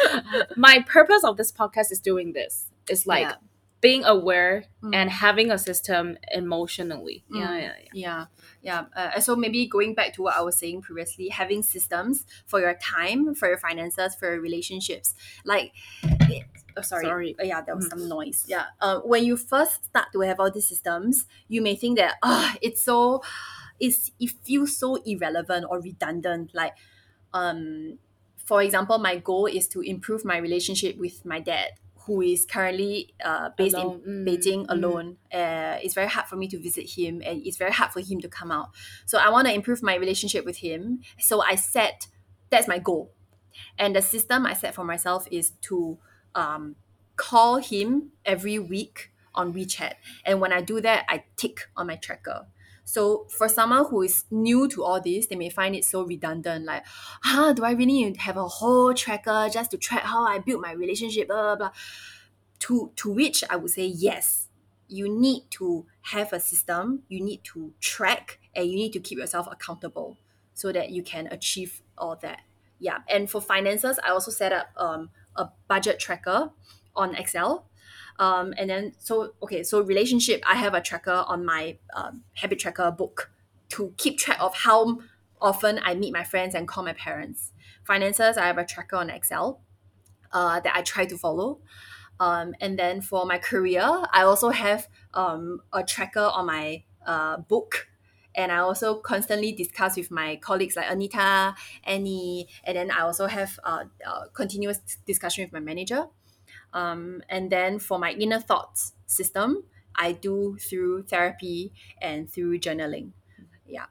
my purpose of this podcast is doing this. It's like Yeah. being aware Mm. and having a system emotionally. Yeah, Mm. yeah, yeah. Yeah, yeah. Uh, so maybe going back to what I was saying previously, having systems for your time, for your finances, for your relationships. Like, it, oh, sorry. Sorry. Uh, yeah, there was Mhm. some noise. Yeah. Uh, when you first start to have all these systems, you may think that ah, it's so, it's it feels so irrelevant or redundant. Like, um, for example, my goal is to improve my relationship with my dad, who is currently uh, based Alone. in Mm, Beijing mm. alone. Uh, it's very hard for me to visit him, and it's very hard for him to come out. So I want to improve my relationship with him. So I set that's my goal, and the system I set for myself is to um, call him every week on WeChat, and when I do that, I tick on my tracker. So for someone who is new to all this, they may find it so redundant. Like, huh, do I really need to have a whole tracker just to track how I build my relationship? Blah blah blah. To to which I would say yes. You need to have a system. You need to track, and you need to keep yourself accountable so that you can achieve all that. Yeah, and for finances, I also set up um, a budget tracker on Excel. Um, and then so okay, so relationship, I have a tracker on my um, habit tracker book to keep track of how often I meet my friends and call my parents. Finances, I have a tracker on Excel uh, that I try to follow. Um, and then for my career, I also have um, a tracker on my uh, book. And I also constantly discuss with my colleagues like Anita, Annie, and then I also have uh, uh, continuous discussion with my manager. Um, and then for my inner thoughts system, I do through therapy and through journaling. Yeah.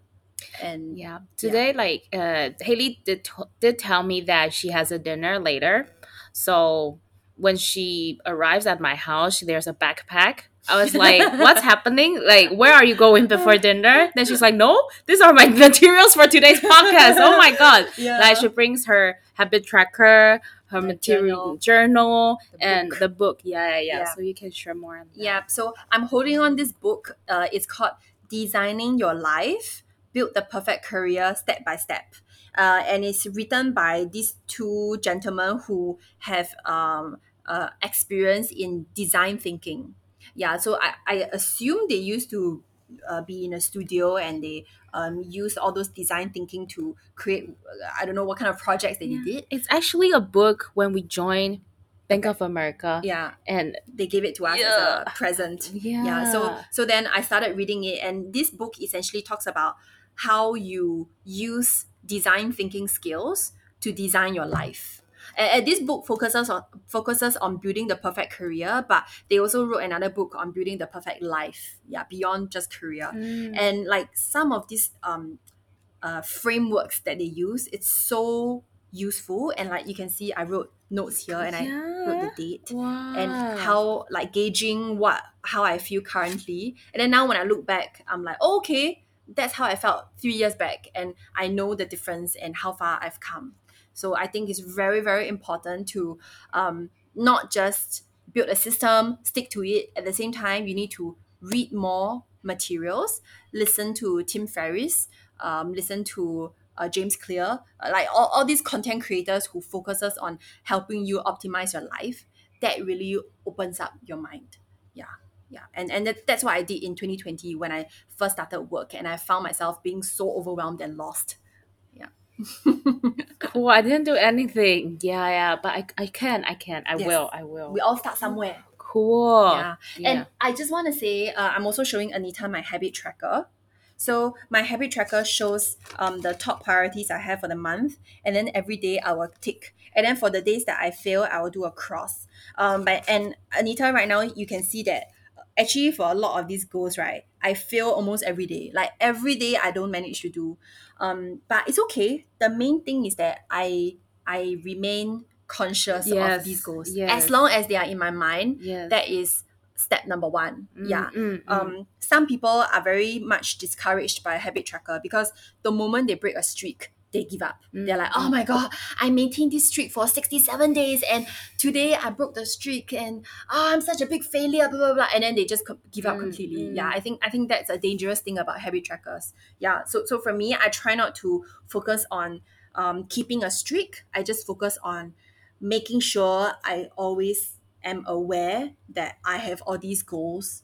And Yeah. Today, like uh, Hayley did t- did tell me that she has a dinner later, so when she arrives at my house, there's a backpack. I was like, [LAUGHS] "What's happening? Like, where are you going before dinner?" Then she's like, "No, these are my [LAUGHS] materials for today's podcast." Oh my god! [LAUGHS] yeah. Like she brings her habit tracker, her The material journal, The and book. the book. Yeah, yeah, yeah, Yeah. So you can share more on that. Yeah, so I'm holding on this book. Uh, it's called Designing Your Life Build the Perfect Career Step by Step. Uh, and it's written by these two gentlemen who have um, uh, experience in design thinking. Yeah, so I, I assume they used to uh, be in a studio and they um, use all those design thinking to create, uh, I don't know what kind of projects that Yeah. they did. It's actually a book when we joined Bank of America, Yeah, and they gave it to us as a present. yeah, yeah so so then i started reading it and this book essentially talks about how you use design thinking skills to design your life and, this book focuses on focuses on building the perfect career but they also wrote another book on building the perfect life yeah beyond just career Mm. and like some of these um uh, frameworks that they use it's so useful and like you can see i wrote notes here and i wrote the date wow. and how like gauging what how I feel currently. And then now when I look back, I'm like, oh, okay, that's how I felt three years back, and I know the difference and how far I've come. So I think it's very very important to um, not just build a system, stick to it. At the same time, you need to read more materials, listen to Tim Ferriss, um, listen to uh, James Clear, uh, like all, all these content creators who focuses on helping you optimize your life. That really opens up your mind. Yeah yeah. And and that, that's what i did in 2020 when i first started work and i found myself being so overwhelmed and lost [LAUGHS] cool. I didn't do anything. Yeah, yeah, but I, I can, I can, I Yes. will, I will. we all start somewhere cool. yeah and i just want to say uh, i'm also showing anita my habit tracker so my habit tracker shows um, the top priorities i have for the month and then every day i will tick and then for the days that i fail i will do a cross um, but and anita right now you can see that actually for a lot of these goals right i fail almost every day like every day i don't manage to do um, but it's okay the main thing is that i i remain conscious Yes, of these goals. yes. As long as they are in my mind, Yes. that is step number one. Mm, Yeah. mm, mm. Um, some people are very much discouraged by a habit tracker because the moment they break a streak, they give up. Mm, They're like, oh my god, I maintained this streak for 67 days and today I broke the streak and oh, I'm such a big failure, blah blah blah. And then they just give up Mm, completely. mm. Yeah, I think I think that's a dangerous thing about habit trackers. Yeah. So so for me, I try not to focus on um, keeping a streak. I just focus on making sure I always am aware that I have all these goals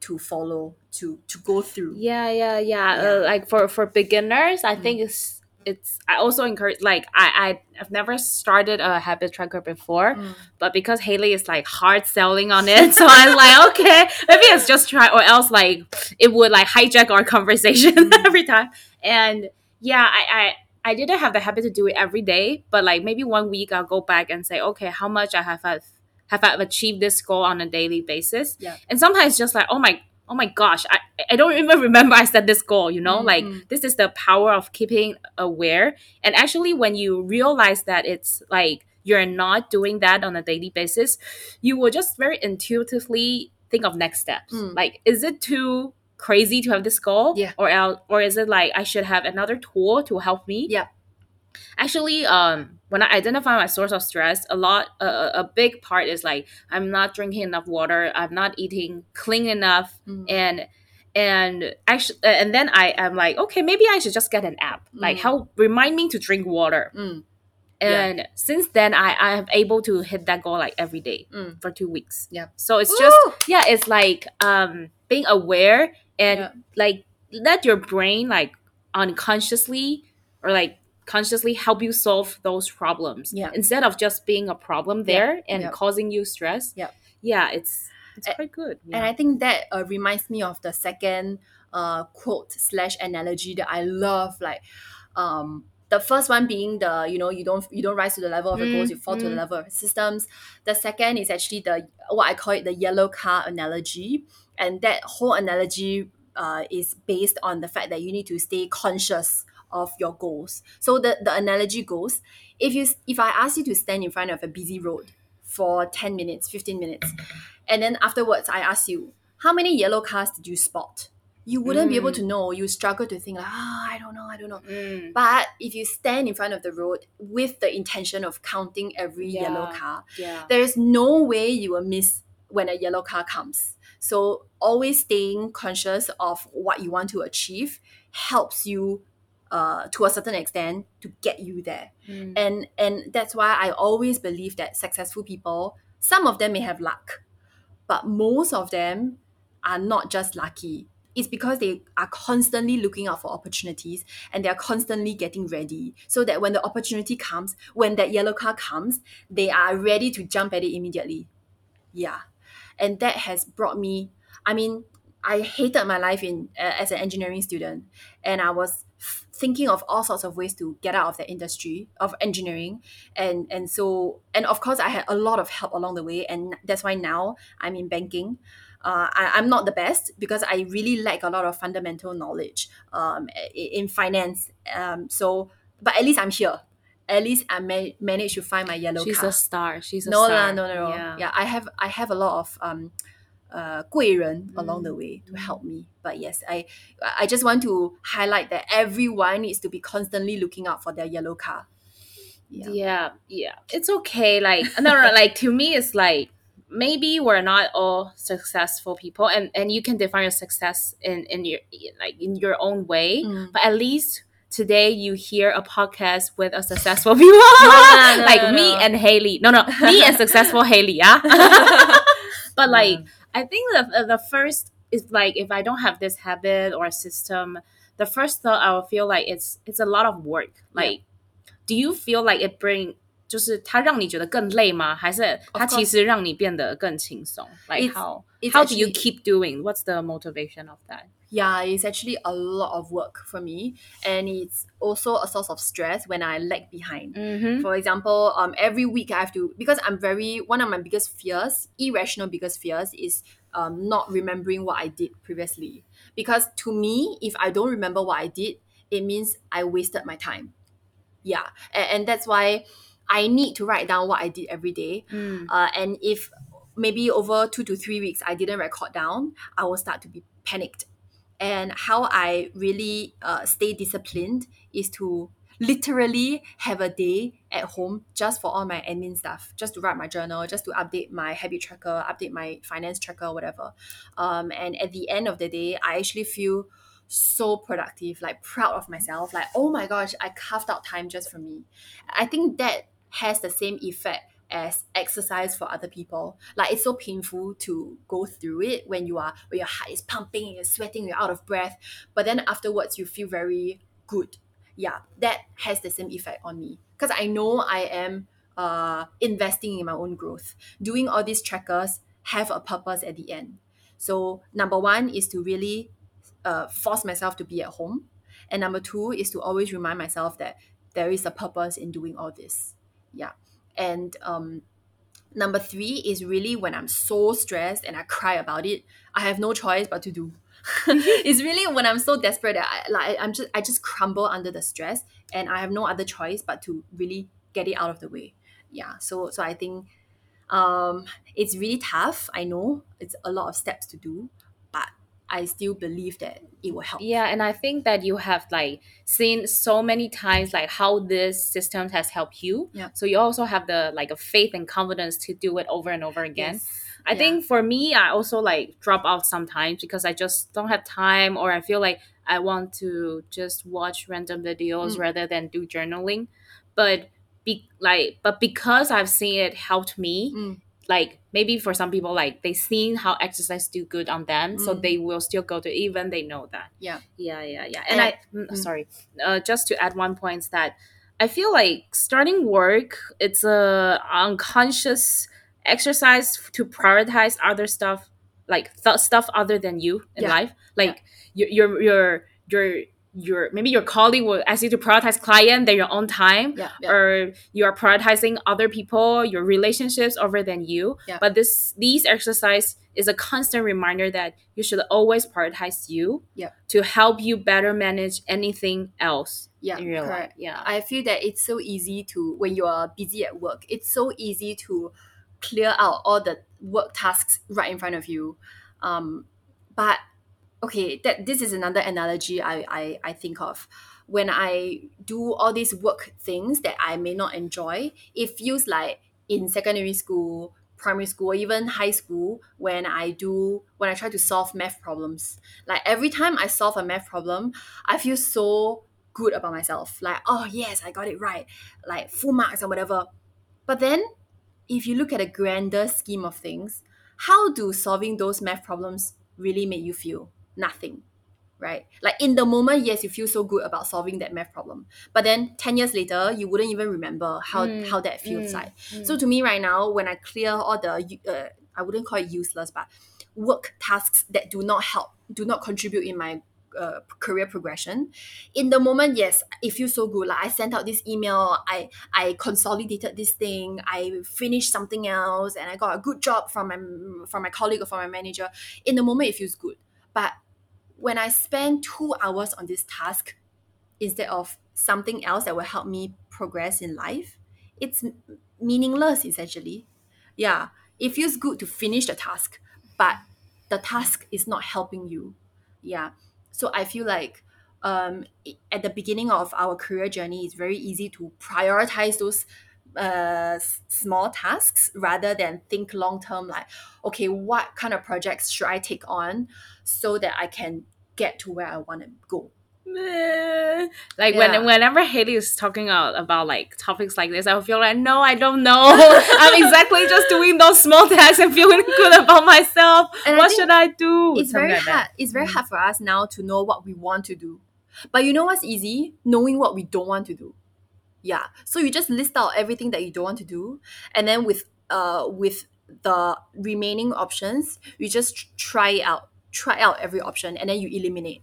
to follow, to to go through. Yeah, yeah, yeah. Yeah. Uh, like for for beginners, I Mm. think it's it's. I also encourage like I I have never started a habit tracker before, Mm. but because Hayley is like hard selling on it, [LAUGHS] so I'm like okay, maybe it's just try, or else like it would like hijack our conversation [LAUGHS] Mm. every time. And yeah, I I. I didn't have the habit to do it every day, but like maybe one week I'll go back and say, okay, how much I have have, have I achieved this goal on a daily basis? Yeah. And sometimes just like, oh my, oh my gosh, I, I don't even [LAUGHS] remember I set this goal, you know? Mm, Like this is the power of keeping aware. And actually when you realize that it's like you're not doing that on a daily basis, you will just very intuitively think of next steps. Mm. Like, is it too crazy to have this goal? Yeah. Or else, or is it like I should have another tool to help me? Yeah. Actually, um, when I identify my source of stress, a lot, a a- big part is like I'm not drinking enough water, I'm not eating clean enough, Mm. and and actually, and then I am like, okay, maybe I should just get an app, like Mm. help remind me to drink water. Mm. And since then, I I have able to hit that goal like every day Mm. for two weeks. Yeah. So it's just yeah, it's like um being aware and Yeah. like let your brain like unconsciously or like consciously help you solve those problems Yeah. instead of just being a problem there and Yeah. causing you stress. Yeah. Yeah, it's it's A- quite good. And I think that uh, reminds me of the second uh, quote slash analogy that I love. Like, um, the first one being the you know you don't you don't rise to the level of your Mm, goals, you fall to the mm. level of systems. The second is actually the what I call it the yellow car analogy, and that whole analogy uh, is based on the fact that you need to stay conscious of your goals. So the the analogy goes, if you if I ask you to stand in front of a busy road for ten minutes, fifteen minutes, and then afterwards I ask you, how many yellow cars did you spot? You wouldn't be able Mm. to know. You struggle to think like, ah, I don't know, I don't know. Mm, But if you stand in front of the road with the intention of counting every yellow car, yeah. there is no way you will miss when a yellow car comes. So always staying conscious of what you want to achieve helps you uh, to a certain extent to get you there. Mm. And and that's why I always believe that successful people, some of them may have luck, but most of them are not just lucky. It's because they are constantly looking out for opportunities and they are constantly getting ready so that when the opportunity comes, when that yellow car comes, they are ready to jump at it immediately. Yeah. And that has brought me, I mean, I hated my life in uh, as an engineering student and I was thinking of all sorts of ways to get out of the industry of engineering and and so and of course I had a lot of help along the way and that's why now I'm in banking uh, I, I'm not the best because I really lack a lot of fundamental knowledge um, in finance um, so but at least I'm here at least I ma- managed to find my yellow She's car a star. She's a no star. lah, no, no, no. Yeah. Yeah. I have I have a lot of um uh 贵人 along the Mm, way to mm. help me. But yes, I I just want to highlight that everyone needs to be constantly looking out for their yellow car. Yeah. yeah yeah it's okay like no, no, [LAUGHS] like to me it's like maybe we're not all successful people and and you can define your success in in your like in your own way Mm. but at least today you hear a podcast with a successful [LAUGHS] people no, no, like me and hayley no no me and [LAUGHS] successful hayley yeah but like I think the the first is like if I don't have this habit or system, the first thought I will feel like it's it's a lot of work. Like, do you feel like it bring 就是它让你觉得更累吗？还是它 Of 其实让你变得更轻松？Like It's- how It's how do you keep doing? What's the motivation of that? Yeah, it's actually a lot of work for me, and it's also a source of stress when I lag behind. Mm-hmm. For example, um, every week I have to because I'm very one of my biggest fears, irrational biggest fears, is um not remembering what I did previously. Because to me, if I don't remember what I did, it means I wasted my time. Yeah, and, and that's why I need to write down what I did every day. Mm. Uh, and if maybe over two to three weeks I didn't record down, I will start to be panicked. And how I really uh, stay disciplined is to literally have a day at home just for all my admin stuff, just to write my journal, just to update my habit tracker, update my finance tracker, whatever. Um, and at the end of the day, I actually feel so productive, like proud of myself, like, oh my gosh, I carved out time just for me. I think that has the same effect as exercise for other people. Like it's so painful to go through it when you are when your heart is pumping and you're sweating, you're out of breath. But then afterwards you feel very good. Yeah, that has the same effect on me. Because I know I am uh investing in my own growth. Doing all these trackers have a purpose at the end. So number one is to really uh, force myself to be at home. And number two is to always remind myself that there is a purpose in doing all this. Yeah. And um, number three is really when I'm so stressed and I cry about it, I have no choice but to do. [LAUGHS] it's really when I'm so desperate that I, like I'm just I just crumble under the stress and I have no other choice but to really get it out of the way. Yeah. So so I think um it's really tough. I know it's a lot of steps to do, I still believe that it will help. Yeah, and I think that you have like seen so many times like how this system has helped you. Yeah. So you also have the like a faith and confidence to do it over and over again. Yes. I Yeah. think for me, I also like drop out sometimes because I just don't have time or I feel like I want to just watch random videos Mm. rather than do journaling. But be like, but because I've seen it helped me, Mm. Like maybe for some people, like they seen how exercise do good on them, so Mm. they will still go to even they know that. Yeah. Yeah, yeah, yeah. And, And I, mm, mm. sorry, uh, just to add one point that I feel like starting work, it's a unconscious exercise to prioritize other stuff, like th- stuff other than you in Yeah. life. Like your your your your your maybe your colleague will ask you to prioritize client than your own time Yeah. yeah. or you are prioritizing other people your relationships over than you Yeah. but this these exercise is a constant reminder that you should always prioritize you to help you better manage anything else yeah. correct. life yeah I feel that it's so easy to when you are busy at work, it's so easy to clear out all the work tasks right in front of you. Um, but okay, that this is another analogy I, I, I think of. When I do all these work things that I may not enjoy, it feels like in secondary school, primary school, or even high school, when I do when I try to solve math problems. Like every time I solve a math problem, I feel so good about myself. Like, oh yes, I got it right. Like full marks or whatever. But then if you look at a grander scheme of things, how do solving those math problems really make you feel? Nothing. Right? Like in the moment, yes, you feel so good about solving that math problem. But then 10 years later, you wouldn't even remember how, Mm, how that feels mm, like. mm. So to me right now, when I clear all the, uh, I wouldn't call it useless, but work tasks that do not help, do not contribute in my uh, career progression. In the moment, yes, it feels so good. Like I sent out this email, I I consolidated this thing, I finished something else, and I got a good job from my from my colleague or from my manager. In the moment, it feels good. But when I spend two hours on this task instead of something else that will help me progress in life, it's meaningless essentially. Yeah, it feels good to finish the task, but the task is not helping you. Yeah, so I feel like um, at the beginning of our career journey, it's very easy to prioritize those uh, small tasks rather than think long term. Like, okay, what kind of projects should I take on so that I can get to where I want to go? Like Yeah. when whenever Hayley is talking out about like topics like this, I feel like no, I don't know. [LAUGHS] I'm exactly just doing those small tasks and feeling good about myself. And what think should I do? it's Something very like that. hard. It's very Mm. hard for us now to know what we want to do. But you know what's easy? Knowing what we don't want to do. Yeah. So you just list out everything that you don't want to do, and then with uh with the remaining options, you just try out. Try out every option, and then you eliminate.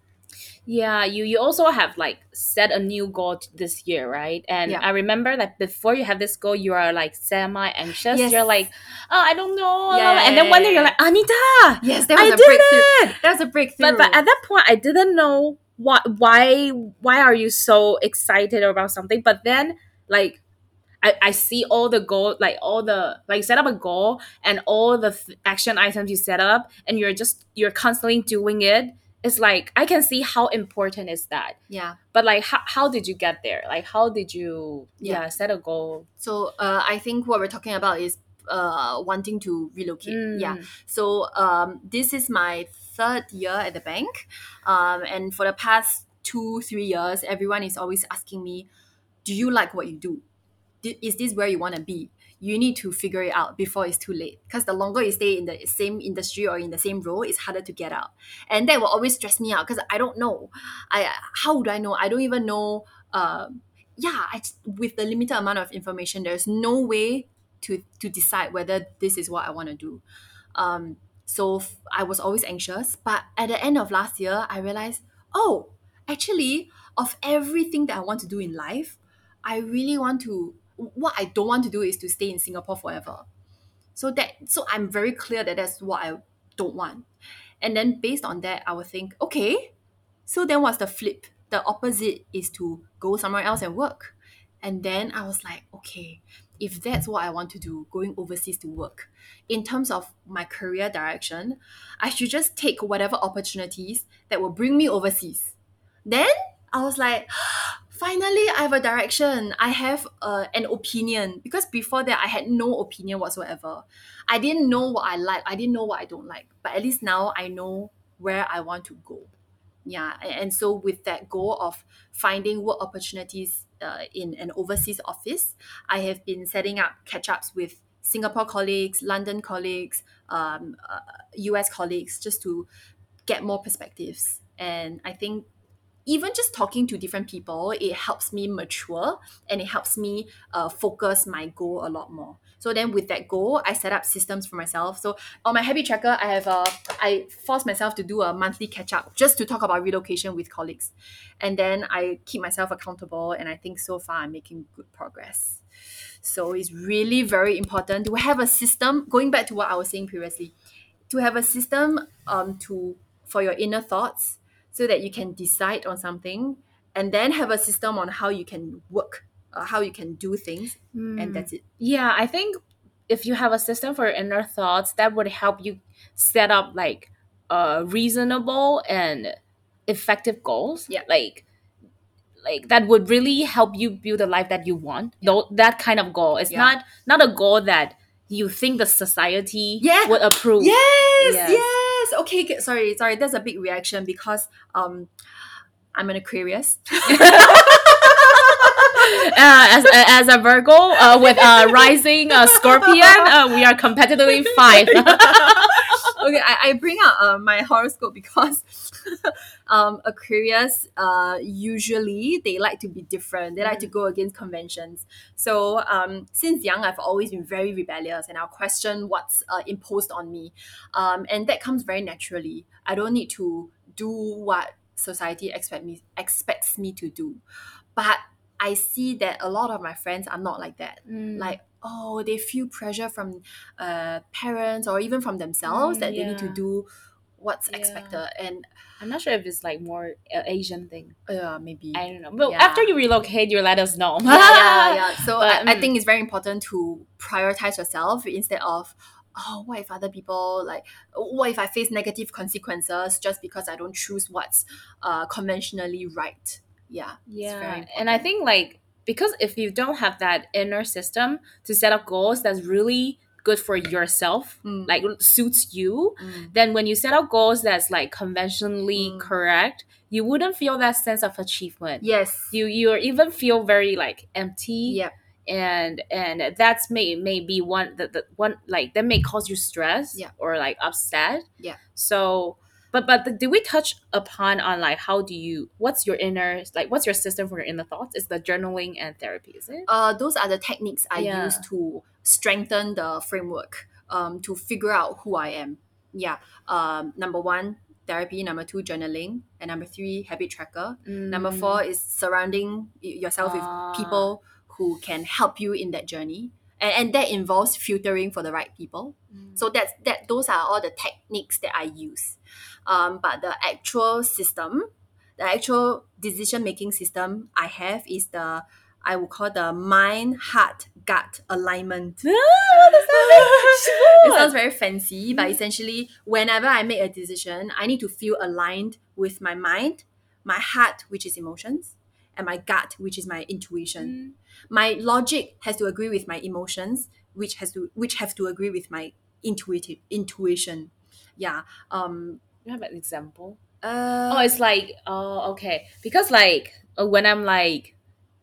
Yeah, you you also have like set a new goal this year, right? And Yeah. I remember that before you have this goal, you are like semi anxious. Yes. You're like, oh, I don't know. Yeah, and then one day you're like, Anita, Yes, I was a did breakthrough. it. That was a breakthrough. But but at that point, I didn't know what why why are you so excited about something. But then like I, I see all the goal like all the like set up a goal and all the th- action items you set up and you're just you're constantly doing it it's like i can see how important is that yeah but like how, how did you get there like how did you yeah, Yeah. set a goal so uh, i think what we're talking about is uh, wanting to relocate yeah Mm. So um, this is my third year at the bank, um, and for the past two three years, everyone is always asking me, "Do you like what you do? Is this where you want to be?" You need to figure it out before it's too late. Because the longer you stay in the same industry or in the same role, it's harder to get out, and that will always stress me out because I don't know. I how would I know? I don't even know. Um, yeah, I, with the limited amount of information, there's no way to to decide whether this is what I want to do. Um, so f- I was always anxious. But at the end of last year, I realized, oh, actually, of everything that I want to do in life, I really want to. What I don't want to do is to stay in Singapore forever. So that so I'm very clear that that's what I don't want. And then based on that, I would think, okay, so then what's the flip? The opposite is to go somewhere else and work. And then I was like, okay, if that's what I want to do, going overseas to work, in terms of my career direction, I should just take whatever opportunities that will bring me overseas. Then I was like, [GASPS] finally, I have a direction. I have uh, an opinion. Because before that, I had no opinion whatsoever. I didn't know what I like, I didn't know what I don't like. But at least now I know where I want to go. Yeah, and so with that goal of finding work opportunities uh, in an overseas office, I have been setting up catch ups with Singapore colleagues, London colleagues, um, uh, US colleagues, just to get more perspectives. And I think even just talking to different people, it helps me mature and it helps me uh, focus my goal a lot more. So then with that goal, I set up systems for myself. So on my habit tracker, I have a I force myself to do a monthly catch up just to talk about relocation with colleagues. And then I keep myself accountable and I think so far I'm making good progress. So it's really very important to have a system, going back to what I was saying previously, to have a system um, to for your inner thoughts so that you can decide on something and then have a system on how you can work, uh, how you can do things, and that's it. yeah i think if you have a system for inner thoughts that would help you set up like uh reasonable and effective goals Yeah. like like that would really help you build a life that you want though that kind of goal it's Yeah. not not a goal that you think the society Yeah. would approve Yes, Yes. yes. Okay, okay, sorry, sorry. That's a big reaction because um, I'm an Aquarius. [LAUGHS] [LAUGHS] [LAUGHS] uh, as, as a Virgo uh, with a rising uh, Scorpion, uh, we are competitively [LAUGHS] five. [LAUGHS] okay, I, I bring out uh, my horoscope because um, Aquarius uh, usually they like to be different. They like to go against conventions. So um, since young, I've always been very rebellious and I'll question what's uh, imposed on me, um, and that comes very naturally. I don't need to do what society expect me expects me to do, but I see that a lot of my friends are not like that Mm. like oh they feel pressure from uh, parents or even from themselves Mm, that they need to do what's Yeah. expected and I'm not sure if it's like more uh, Asian thing. uh, maybe I don't know. But Yeah. after you relocate, you let us know. yeah, [LAUGHS] yeah, yeah. So But, I, I mm. think it's very important to prioritize yourself instead of oh what if other people like what if I face negative consequences just because I don't choose what's uh, conventionally right yeah Yeah, and I think like because if you don't have that inner system to set up goals that's really good for yourself, Mm. like suits you, Mm. then when you set up goals that's like conventionally Mm. correct, you wouldn't feel that sense of achievement. yes You you even feel very like empty. yeah And and that's may may be one that the one like that may cause you stress Yeah. or like upset. Yeah. So but but the, did we touch upon on like how do you what's your inner like what's your system for your inner thoughts? Is the journaling and therapy, is it? uh, those are the techniques I Yeah. use to strengthen the framework, um, to figure out who I am. Yeah. Um, number one, therapy. Number two, journaling. And number three, habit tracker. Number Mm. four is surrounding yourself Ah. with people who can help you in that journey. And, and that involves filtering for the right people. Mm. So that's that those are all the techniques that I use. Um, but the actual system, the actual decision making system I have is the I would call the mind heart gut alignment. [LAUGHS] [LAUGHS] It sounds very fancy, but essentially, whenever I make a decision, I need to feel aligned with my mind, my heart, which is emotions, and my gut, which is my intuition. My logic has to agree with my emotions, which has to which have to agree with my intuitive intuition. Yeah. Um. You have an example? Uh, Oh, it's like oh okay because like uh, when I'm like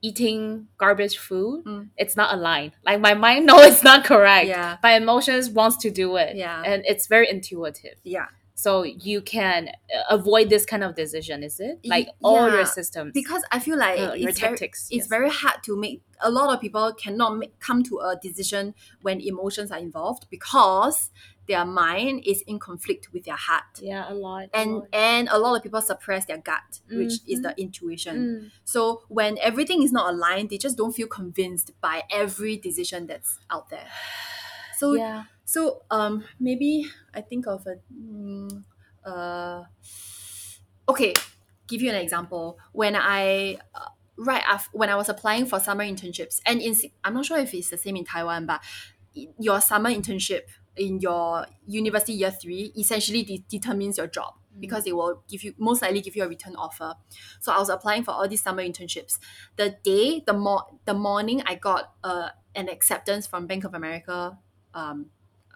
eating garbage food, Mm. it's not aligned. Like my mind [LAUGHS] know it's not correct. Yeah. My emotions wants to do it. Yeah. and it's very intuitive. yeah. So you can uh, avoid this kind of decision. Is it like all yeah, your systems? Because I feel like Uh, your it's very, tactics, it's very hard to make. A lot of people cannot make, come to a decision when emotions are involved because their mind is in conflict with their heart. yeah, a lot. a and lot. and a lot of people suppress their gut which is the intuition Mm. so when everything is not aligned they just don't feel convinced by every decision that's out there [SIGHS] so yeah. so um maybe i think of a mm, uh okay give you an example when i uh, right after when i was applying for summer internships and in i'm not sure if it's the same in taiwan but your summer internship in your university year three essentially de- determines your job because they will give you most likely give you a return offer. So i was applying for all these summer internships. The day the mo- the morning i got uh, an acceptance from bank of america um,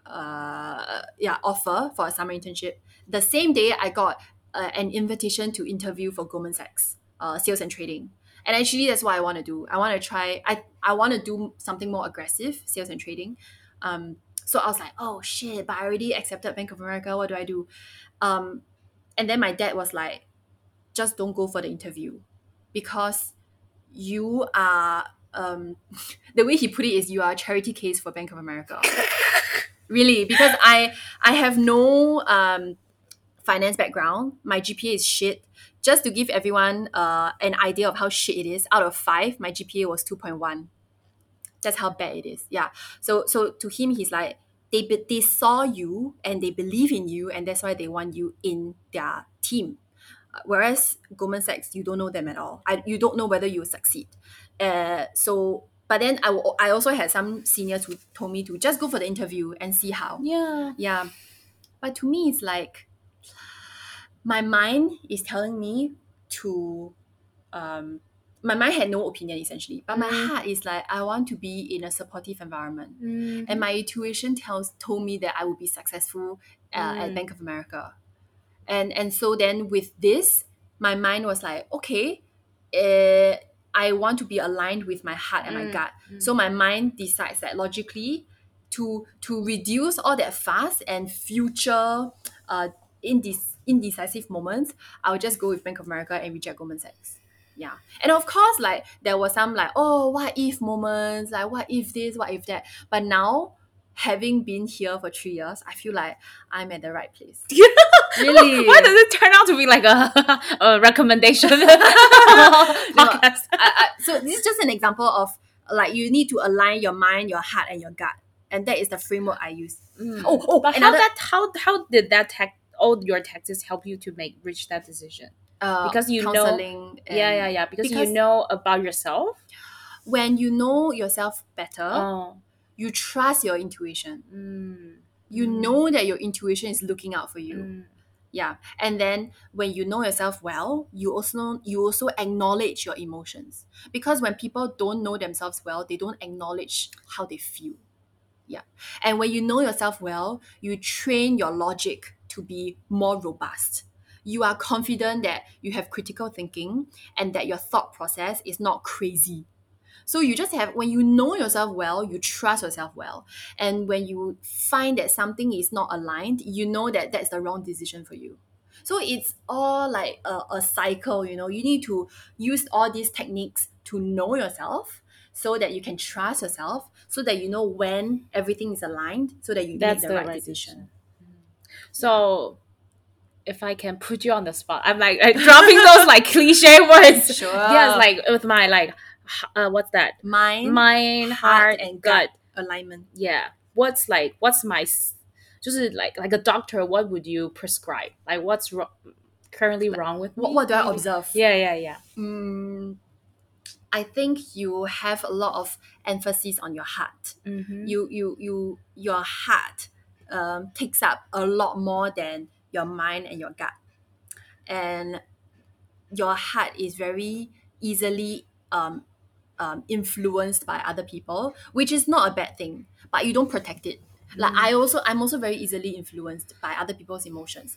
uh, yeah offer for a summer internship. The same day i got uh, an invitation to interview for goldman sachs uh, sales and trading. And actually that's what i want to do. I want to try i, I want to do something more aggressive sales and trading. Um, so i was like oh shit but i already accepted bank of america. What do i do? Um, and then my dad was like just don't go for the interview because you are um, [LAUGHS] the way he put it is you are a charity case for bank of america. [LAUGHS] Really because i i have no um finance background. My gpa is shit. Just to give everyone uh, an idea of how shit it is out of five my gpa was 2.1 that's how bad it is. Yeah. So so to him he's like they be- they saw you and they believe in you and that's why they want you in their team. Uh, whereas goldman sachs you don't know them at all. I, you don't know whether you will succeed. Uh, so but then I, I also had some seniors who told me to just go for the interview and see how. Yeah. yeah. But to me it's like my mind is telling me to um my mind had no opinion essentially but my Mm. heart is like i want to be in a supportive environment Mm. and my intuition tells told me that i would be successful uh, at Mm. bank of america and and so then with this my mind was like okay uh, i want to be aligned with my heart and my Mm. gut Mm. so my mind decides that logically to to reduce all that fast and future uh indes- indecisive moments i'll just go with bank of america and reject goldman sachs yeah. And of course like there were some like oh what if moments? Like what if this? What if that? But now having been here for three years i feel like i'm at the right place. [LAUGHS] Really? [LAUGHS] Why does it turn out to be like a, [LAUGHS] a recommendation? Podcast? I, I, so this is just an example of like you need to align your mind your heart and your gut. And that is the framework i use. Mm. oh oh but how that how how did that tech all your tactics help you to make reach that decision? Uh, because you know- yeah, yeah, yeah. Because, because- you know about yourself. when you know yourself better Oh. you trust your intuition Mm. you Mm. know that your intuition is looking out for you Mm. yeah and then when you know yourself well you also you also acknowledge your emotions because when people don't know themselves well they don't acknowledge how they feel yeah and when you know yourself well you train your logic to be more robust you are confident that you have critical thinking and that your thought process is not crazy. So you just have when you know yourself well you trust yourself well. And when you find that something is not aligned you know that that's the wrong decision for you. So it's all like a, a cycle you know. You need to use all these techniques to know yourself so that you can trust yourself so that you know when everything is aligned so that you That's make the, the, right, right decision. So, if I can put you on the spot, I'm like, like dropping those like [LAUGHS] cliche words. Sure. Yes, like with my like, uh, what's that? mind Mind, heart, heart, and gut. gut. alignment Yeah. What's like? What's my? Just like like a doctor, what would you prescribe? Like, what's wrong? Currently wrong with me? what, what do i observe Yeah, yeah, yeah. Mm, I think you have a lot of emphasis on your heart. Mm-hmm. You you you your heart um, takes up a lot more than your mind and your gut, and your heart is very easily um, um, influenced by other people, which is not a bad thing. But you don't protect it. Like I also, I'm also very easily influenced by other people's emotions.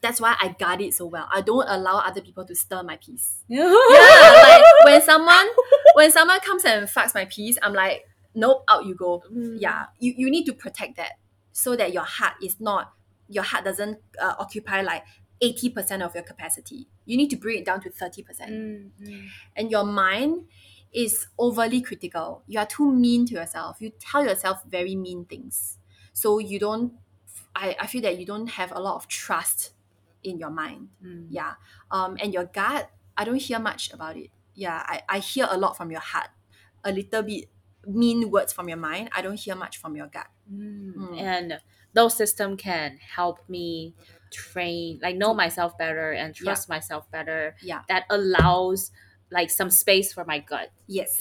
That's why I guard it so well. I don't allow other people to stir my peace. [LAUGHS] Yeah, like when someone when someone comes and fucks my peace, I'm like, nope, out you go. Mm. Yeah, you, you need to protect that so that your heart is not your heart doesn't uh, occupy like 80% of your capacity. You need to bring it down to 30%. Mm-hmm. And your mind is overly critical. You are too mean to yourself. You tell yourself very mean things. So you don't I, I feel that you don't have a lot of trust in your mind. Mm. Yeah. Um and your gut, I don't hear much about it. Yeah, I, I hear a lot from your heart. A little bit mean words from your mind. I don't hear much from your gut. Mm. Mm. And those system can help me train, like know myself better and trust myself better. Yeah. That allows like some space for my gut. Yes.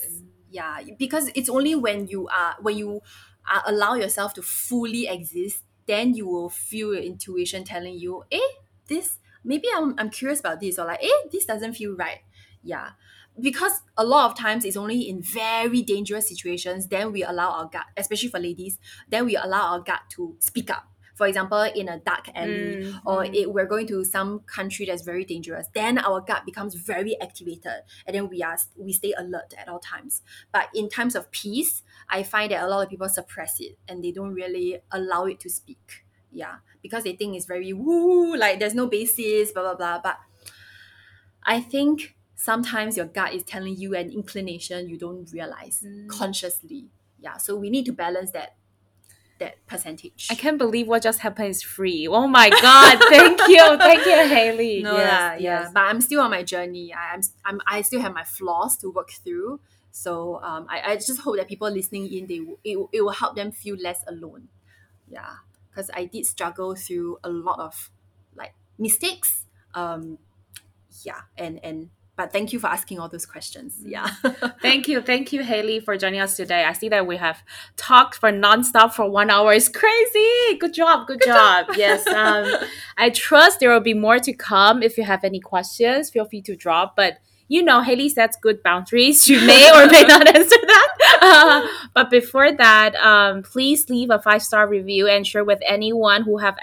Yeah. Because it's only when you are when you uh, allow yourself to fully exist, then you will feel your intuition telling you, eh, this maybe I'm, I'm curious about this or like, eh, this doesn't feel right. Yeah. Because a lot of times it's only in very dangerous situations, then we allow our gut, especially for ladies, then we allow our gut to speak up. For example, in a dark alley, Mm, or it, we're going to some country that's very dangerous, then our gut becomes very activated, and then we are we stay alert at all times. But in times of peace, I find that a lot of people suppress it and they don't really allow it to speak. Yeah, because they think it's very woo, like there's no basis, blah blah blah. But I think sometimes your gut is telling you an inclination you don't realize Mm. consciously. Yeah, so we need to balance that that percentage. I can't believe what just happened is free. Oh my god! [LAUGHS] Thank you, thank you, Hayley. No, yes, yeah, yes. but I'm still on my journey. I, I'm, I'm, I still have my flaws to work through. So um, I, I just hope that people listening in, they it, it will help them feel less alone. Yeah, because I did struggle through a lot of like mistakes. Um, yeah, and and but thank you for asking all those questions. Yeah, [LAUGHS] Thank you, thank you, Hayley, for joining us today. I see that we have talked for nonstop for one hour. It's crazy. Good job, good, job. Yes, um, [LAUGHS] I trust there will be more to come. If you have any questions, feel free to drop. But you know, Hayley sets good boundaries. She [LAUGHS] may or may not answer that. Uh, but before that, um, please leave a five star review and share with anyone who have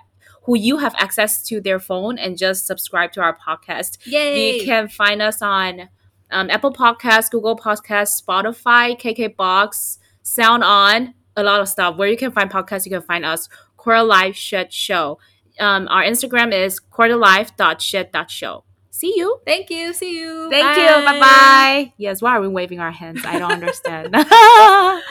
who you have access to their phone and just subscribe to our podcast. yay! You can find us on um, Apple Podcasts, Google Podcasts, Spotify, KKBox, Sound On, a lot of stuff. Where you can find podcasts, you can find us. Quarter Life Shit Show. Um, our Instagram is quarterlife.shit.show. See you. Thank you. See you. Thank you. Bye bye. Yes, why are we waving our hands? I don't [LAUGHS] understand. [LAUGHS]